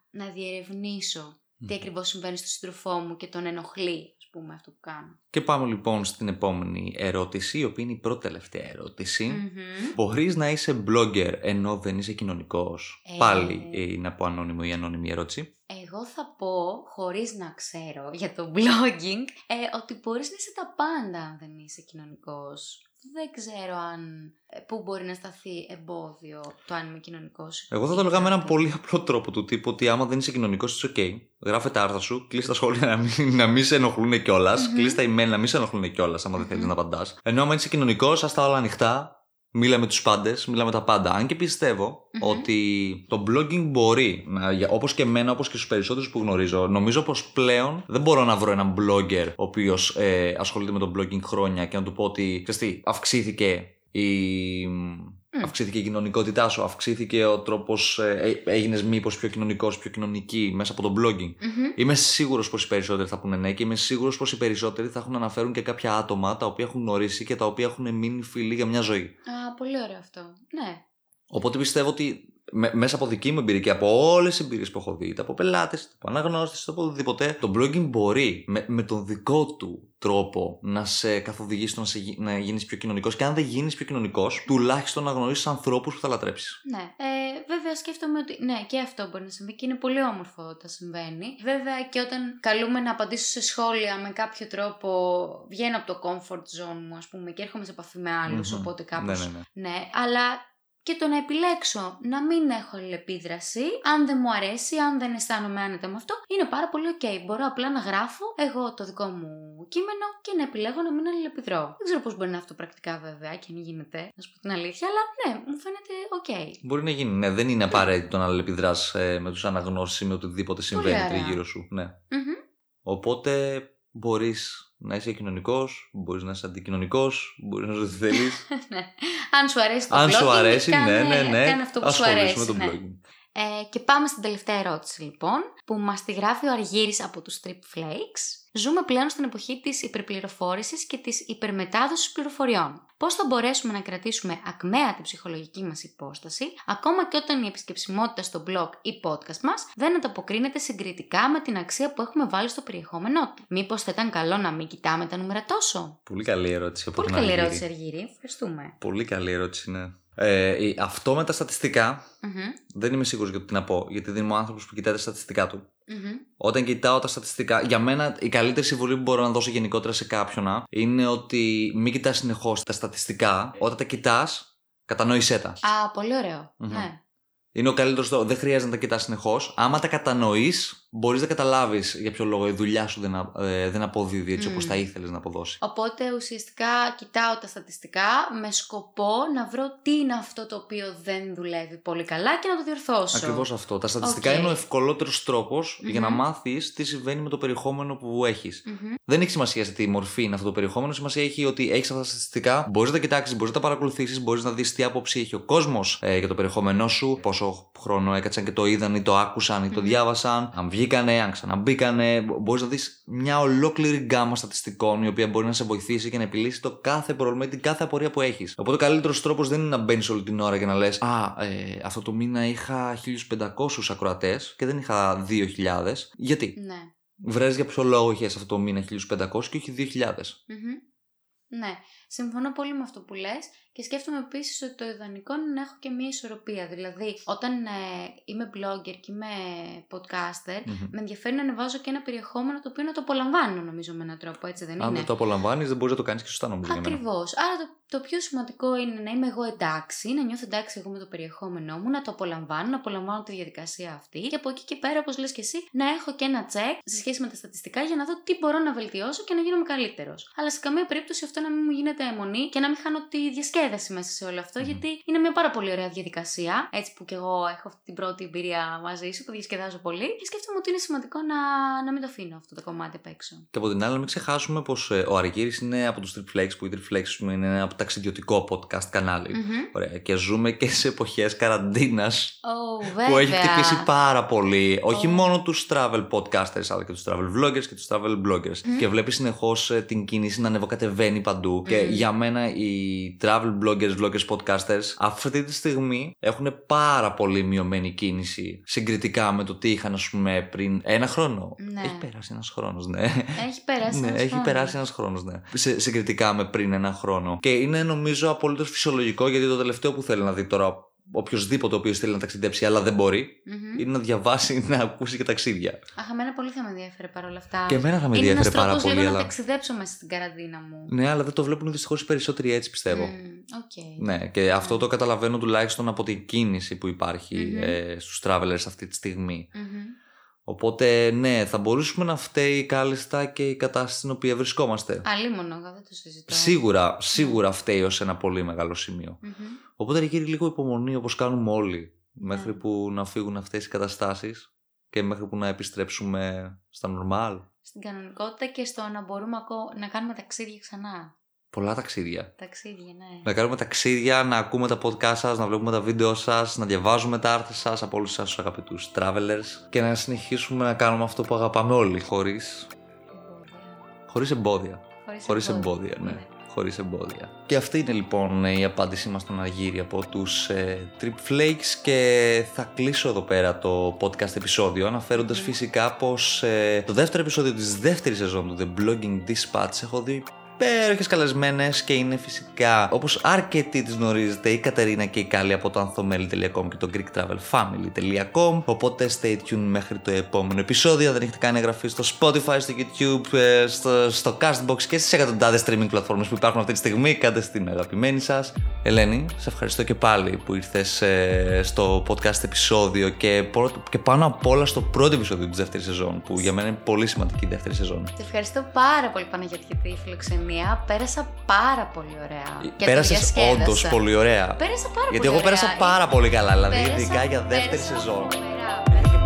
να διερευνήσω τι Μμμ. ακριβώς συμβαίνει στο σύντροφό μου και τον ενοχλεί, ας πούμε, αυτό που κάνω. Και πάμε λοιπόν στην επόμενη ερώτηση, η οποία είναι η πρώτη τελευταία ερώτηση. Μμμ. Μπορείς να είσαι blogger ενώ δεν είσαι κοινωνικός; Ε. Πάλι ε, είναι από ανώνυμο ή ανώνυμη ερώτηση. Εγώ θα πω, χωρίς να ξέρω για το blogging, ε, ότι μπορείς να είσαι τα πάντα αν δεν είσαι κοινωνικός. Δεν ξέρω αν ε, πού μπορεί να σταθεί εμπόδιο το αν είμαι κοινωνικός. Εγώ θα το έλεγα με έναν πολύ απλό τρόπο του τύπου ότι άμα δεν είσαι κοινωνικός, είσαι OK. Γράφε τα άρθρα σου, κλείσει τα σχόλια να μην, να μην σε ενοχλούν κιόλας. Μμμ. Κλείσει τα email να μην σε ενοχλούν κιόλας, άμα δεν θέλεις Μμμ. να απαντάς. Ενώ άμα είσαι κοινωνικός, ας τα όλα ανοιχτά. Μίλα με τους πάντες, μίλα με τα πάντα. Αν και πιστεύω Μμμ. ότι το blogging μπορεί, να, για- όπως και εμένα, όπως και στους περισσότερους που γνωρίζω, νομίζω πως πλέον δεν μπορώ να βρω έναν blogger ο οποίος ε, ασχολείται με το blogging χρόνια και να του πω ότι, ξέρεις τι, αυξήθηκε η, αυξήθηκε η κοινωνικότητά σου, αυξήθηκε ο τρόπος, ε, ε, έγινες μήπως πιο κοινωνικός, πιο κοινωνική μέσα από το blogging. Μμμ. Είμαι σίγουρος πως οι περισσότεροι θα πούνε ναι και είμαι σίγουρος πως οι περισσότεροι θα έχουν να αναφέρουν και κάποια άτομα τα οποία έχουν γνωρίσει και τα οποία έχουν μείνει φίλοι για μια ζωή. Α, πολύ ωραίο αυτό. Ναι. Οπότε πιστεύω ότι με- μέσα από δική μου εμπειρία και από όλες τις εμπειρίες που έχω δει, είτε από πελάτες, είτε από αναγνώστες, είτε από οτιδήποτε, το blogging μπορεί με, με τον δικό του τρόπο να σε καθοδηγήσει στο να, σε, γι- να γίνεις πιο κοινωνικός. Και αν δεν γίνεις πιο κοινωνικός, τουλάχιστον να γνωρίσει ανθρώπους που θα λατρέψεις. Ναι. Ε, βέβαια, σκέφτομαι ότι ναι, και αυτό μπορεί να συμβεί και είναι πολύ όμορφο όταν συμβαίνει. Βέβαια, και όταν καλούμε να απαντήσω σε σχόλια με κάποιο τρόπο, βγαίνω από το comfort zone μου, ας πούμε, και έρχομαι σε επαφή με άλλους. Μμμ. Οπότε κάπως. Ναι, ναι, ναι. ναι, αλλά και το να επιλέξω να μην έχω αλληλεπίδραση, αν δεν μου αρέσει, αν δεν αισθάνομαι άνετα με αυτό, είναι πάρα πολύ ok. Μπορώ απλά να γράφω εγώ το δικό μου κείμενο και να επιλέγω να μην αλληλεπιδρώ. Δεν ξέρω πώς μπορεί να είναι αυτό πρακτικά βέβαια και αν γίνεται, να σου πω την αλήθεια, αλλά ναι, μου φαίνεται ok. Μπορεί να γίνει. Ναι, δεν είναι απαραίτητο να αλληλεπιδράς με τους αναγνώσεις ή με οτιδήποτε συμβαίνει ωραία. τριγύρω σου. Ναι. Μμμ. Οπότε μπορείς να είσαι κοινωνικός, μπορείς να είσαι αντικοινωνικός, μπορείς να είσαι ό,τι θέλεις. ναι. Αν σου αρέσει το Αν σου blogging, αρέσει, κάνε, ναι, ναι, ναι. Κάνε αυτό που σου ασχολήσου αρέσει. με το ναι. blogging. Ε, και πάμε στην τελευταία ερώτηση λοιπόν, που μας τη γράφει ο Αργύρης από τους Trip Flakes. Ζούμε πλέον στην εποχή της υπερπληροφόρησης και της υπερμετάδοσης πληροφοριών. Πώς θα μπορέσουμε να κρατήσουμε ακμαία την ψυχολογική μας υπόσταση, ακόμα και όταν η επισκεψιμότητα στο blog ή podcast μας δεν ανταποκρίνεται συγκριτικά με την αξία που έχουμε βάλει στο περιεχόμενό του; Μήπως θα ήταν καλό να μην κοιτάμε τα νούμερα τόσο; Πολύ καλή ερώτηση από Πολύ τον καλή Αργύρη. ερώτηση, Αργύρη. Ευχαριστούμε. Πολύ καλή ερώτηση, ναι. Ε, η- αυτό με τα στατιστικά Μμμ, δεν είμαι σίγουρος για το τι να πω, γιατί δεν είμαι ο άνθρωπος που κοιτάει τα στατιστικά του. μμμ. Όταν κοιτάω τα στατιστικά, για μένα η καλύτερη συμβουλή που μπορώ να δώσω γενικότερα σε κάποιον είναι ότι μην κοιτάς συνεχώς τα στατιστικά. Όταν τα κοιτάς, κατανόησέ τα. Α, πολύ ωραίο. Μμμ. Ναι. Είναι ο καλύτερος τρόπο. Δεν χρειάζεται να τα κοιτάς συνεχώς. Άμα τα κατανοείς, μπορείς να καταλάβεις για ποιο λόγο η δουλειά σου δεν, α- ε, δεν αποδίδει έτσι Μμ. όπω θα ήθελες να αποδώσει. Οπότε ουσιαστικά κοιτάω τα στατιστικά με σκοπό να βρω τι είναι αυτό το οποίο δεν δουλεύει πολύ καλά και να το διορθώσω. Ακριβώς αυτό. Τα στατιστικά Οκ. είναι ο ευκολότερος τρόπος για να Μμμ. μάθεις τι συμβαίνει με το περιεχόμενο που έχεις. Μμμ. Δεν έχει σημασία σε τι μορφή είναι αυτό το περιεχόμενο. Σημασία έχει ότι έχεις αυτά τα στατιστικά, μπορείς να τα κοιτάξεις, μπορείς να τα παρακολουθήσεις, μπορείς να δεις τι άποψη έχει ο κόσμος ε, για το περιεχόμενό σου, πόσο χρόνο έκατσαν και το είδαν ή το άκουσαν ή το Μμμ. διάβασαν, αν βγήκανε, αν ξαναμπήκανε. Μπορείς να δεις μια ολόκληρη γκάμα στατιστικών η οποία μπορεί να σε βοηθήσει και να επιλύσει το κάθε πρόβλημα ή την κάθε απορία που έχεις. Οπότε ο καλύτερος τρόπος δεν είναι να μπαίνεις όλη την ώρα και να λες: Α, ε, αυτό το μήνα είχα 1500 ακροατές και δεν είχα 2000. Γιατί; Ναι. Βρες για ποιο λόγο είχες αυτό το μήνα 1500 και όχι 2000. Μμμ. Ναι, συμφωνώ πολύ με αυτό που λες και σκέφτομαι επίσης ότι το ιδανικό είναι να έχω και μια ισορροπία. Δηλαδή, όταν ε, είμαι blogger και είμαι podcaster, Μμμ. με ενδιαφέρει να ανεβάζω και ένα περιεχόμενο το οποίο να το απολαμβάνω νομίζω με έναν τρόπο, έτσι δεν Αν είναι; δεν το απολαμβάνεις, δεν μπορείς να το κάνεις και σωστά νομίζω. για μένα. Ακριβώς. Άρα το, το πιο σημαντικό είναι να είμαι εγώ εντάξει, να νιώθω εντάξει εγώ με το περιεχόμενό μου, να το απολαμβάνω, να απολαμβάνω τη διαδικασία αυτή και από εκεί και πέρα, όπως λες και εσύ, να έχω και ένα check σε σχέση με τα στατιστικά για να δω τι μπορώ να βελτιώσω και να γίνομαι καλύτερος. Αλλά σε καμία περίπτωση αυτό να μην μου γίνεται αιμονή και να μην χάνω τη διασκέδαση μέσα σε όλο αυτό, Μμμ. γιατί είναι μια πάρα πολύ ωραία διαδικασία. Έτσι που κι εγώ έχω αυτή την πρώτη εμπειρία μαζί σου που διασκεδάζω πολύ και σκέφτομαι ότι είναι σημαντικό να, να μην το αφήνω αυτό το κομμάτι απ' έξω. Και από την άλλη, να μην ξεχάσουμε πως ο Αργύρης είναι από τους Trip Flakes, που οι Trip Flakes πούμε, είναι ένα ταξιδιωτικό podcast κανάλι. Μμμ. Ωραία. Και ζούμε και σε εποχές καραντίνας Ω, βέβαια. που έχει χτυπήσει πάρα πολύ. Όχι Ω. μόνο τους travel podcasters, αλλά και τους travel vloggers και τους travel bloggers. Μμ. Και βλέπεις συνεχώς την κίνηση να ανεβοκατεβαίνει παντού. Και Μμ. για μένα οι travel bloggers, vloggers, podcasters αυτή τη στιγμή έχουν πάρα πολύ μειωμένη κίνηση συγκριτικά με το τι είχαν, ας πούμε, πριν ένα χρόνο. Ναι. Έχει περάσει ένας χρόνος, ναι. Έχει περάσει Ναι, ένας έχει χρόνος. περάσει ένας χρόνος, ναι. Σε, συγκριτικά με πριν ένα χρόνο. Και είναι νομίζω απολύτως φυσιολογικό γιατί το τελευταίο που θέλει να δει τώρα οποιοσδήποτε ο οποίος θέλει να ταξιδέψει αλλά δεν μπορεί Μμμ. είναι να διαβάσει, να ακούσει για ταξίδια. Αχ, εμένα πολύ θα με ενδιέφερε παρόλα αυτά. Και εμένα θα με είναι ενδιέφερε ένας πάρα τρόπος πολύ, λίγο αλλά. να ταξιδέψω μέσα στην καραντίνα μου. Ναι, αλλά δεν το βλέπουν δυστυχώς οι περισσότεροι έτσι πιστεύω. Μμ, Οκ. Ναι, και αυτό το καταλαβαίνω τουλάχιστον από την κίνηση που υπάρχει Μμμ. ε, στους travelers αυτή τη στιγμή. Μμμ. Οπότε, ναι, θα μπορούσαμε να φταίει κάλλιστα και η κατάσταση στην οποία βρισκόμαστε. Αλίμονο, εγώ δεν το συζητώ. Σίγουρα, σίγουρα φταίει ως ένα πολύ μεγάλο σημείο. Μμμ. Οπότε ρε κύριε λίγο υπομονή όπως κάνουμε όλοι μέχρι Ναι. που να φύγουν αυτές οι καταστάσεις και μέχρι που να επιστρέψουμε στα normal. Στην κανονικότητα και στο να μπορούμε ακό- να κάνουμε ταξίδια ξανά. Πολλά ταξίδια. Ταξίδια, ναι. Να κάνουμε ταξίδια, να ακούμε τα podcast σας, να βλέπουμε τα βίντεο σας, να διαβάζουμε τα άρθρα σας από όλους σας τους αγαπητούς travelers και να συνεχίσουμε να κάνουμε αυτό που αγαπάμε όλοι χωρίς, Εμπόδια. χωρίς εμπόδια. Χωρίς, Χωρίς εμπόδια, ναι. Χωρίς εμπόδια. Και αυτή είναι λοιπόν η απάντησή μας στον Αργύρι από τους ε, Trip Flakes και θα κλείσω εδώ πέρα το podcast επεισόδιο αναφέροντας Μμμ. φυσικά πως ε, το δεύτερο επεισόδιο της δεύτερης σεζόν του The Blogging Dispatch έχω δει υπέροχες καλεσμένες και είναι φυσικά όπως αρκετοί τις γνωρίζετε η Κατερίνα και η Κάλλη από το anthomeli.com και το greektravelfamily.com οπότε stay tuned μέχρι το επόμενο επεισόδιο. Δεν έχετε κάνει εγγραφή στο Spotify, στο YouTube, ε, στο, στο Castbox και στις εκατοντάδες streaming πλατφόρμες που υπάρχουν αυτή τη στιγμή. Κάντε στην αγαπημένη σας. Ελένη, σε ευχαριστώ και πάλι που ήρθες ε, στο podcast επεισόδιο και, πρώτο- και πάνω απ' όλα στο πρώτο επεισόδιο της δεύτερης σεζόν που για μένα είναι πολύ σημαντική η δεύτερη σεζόν. Σε ευχαριστώ πάρα πολύ Παναγιώτη για τη φιλοξενία πέρασα πάρα πολύ ωραία. Ε, πέρασες όντως πολύ ωραία. Πέρασα πάρα Γιατί πολύ εγώ πέρασα πάρα πολύ καλά, δηλαδή ειδικά για δεύτερη σεζόν. Είχε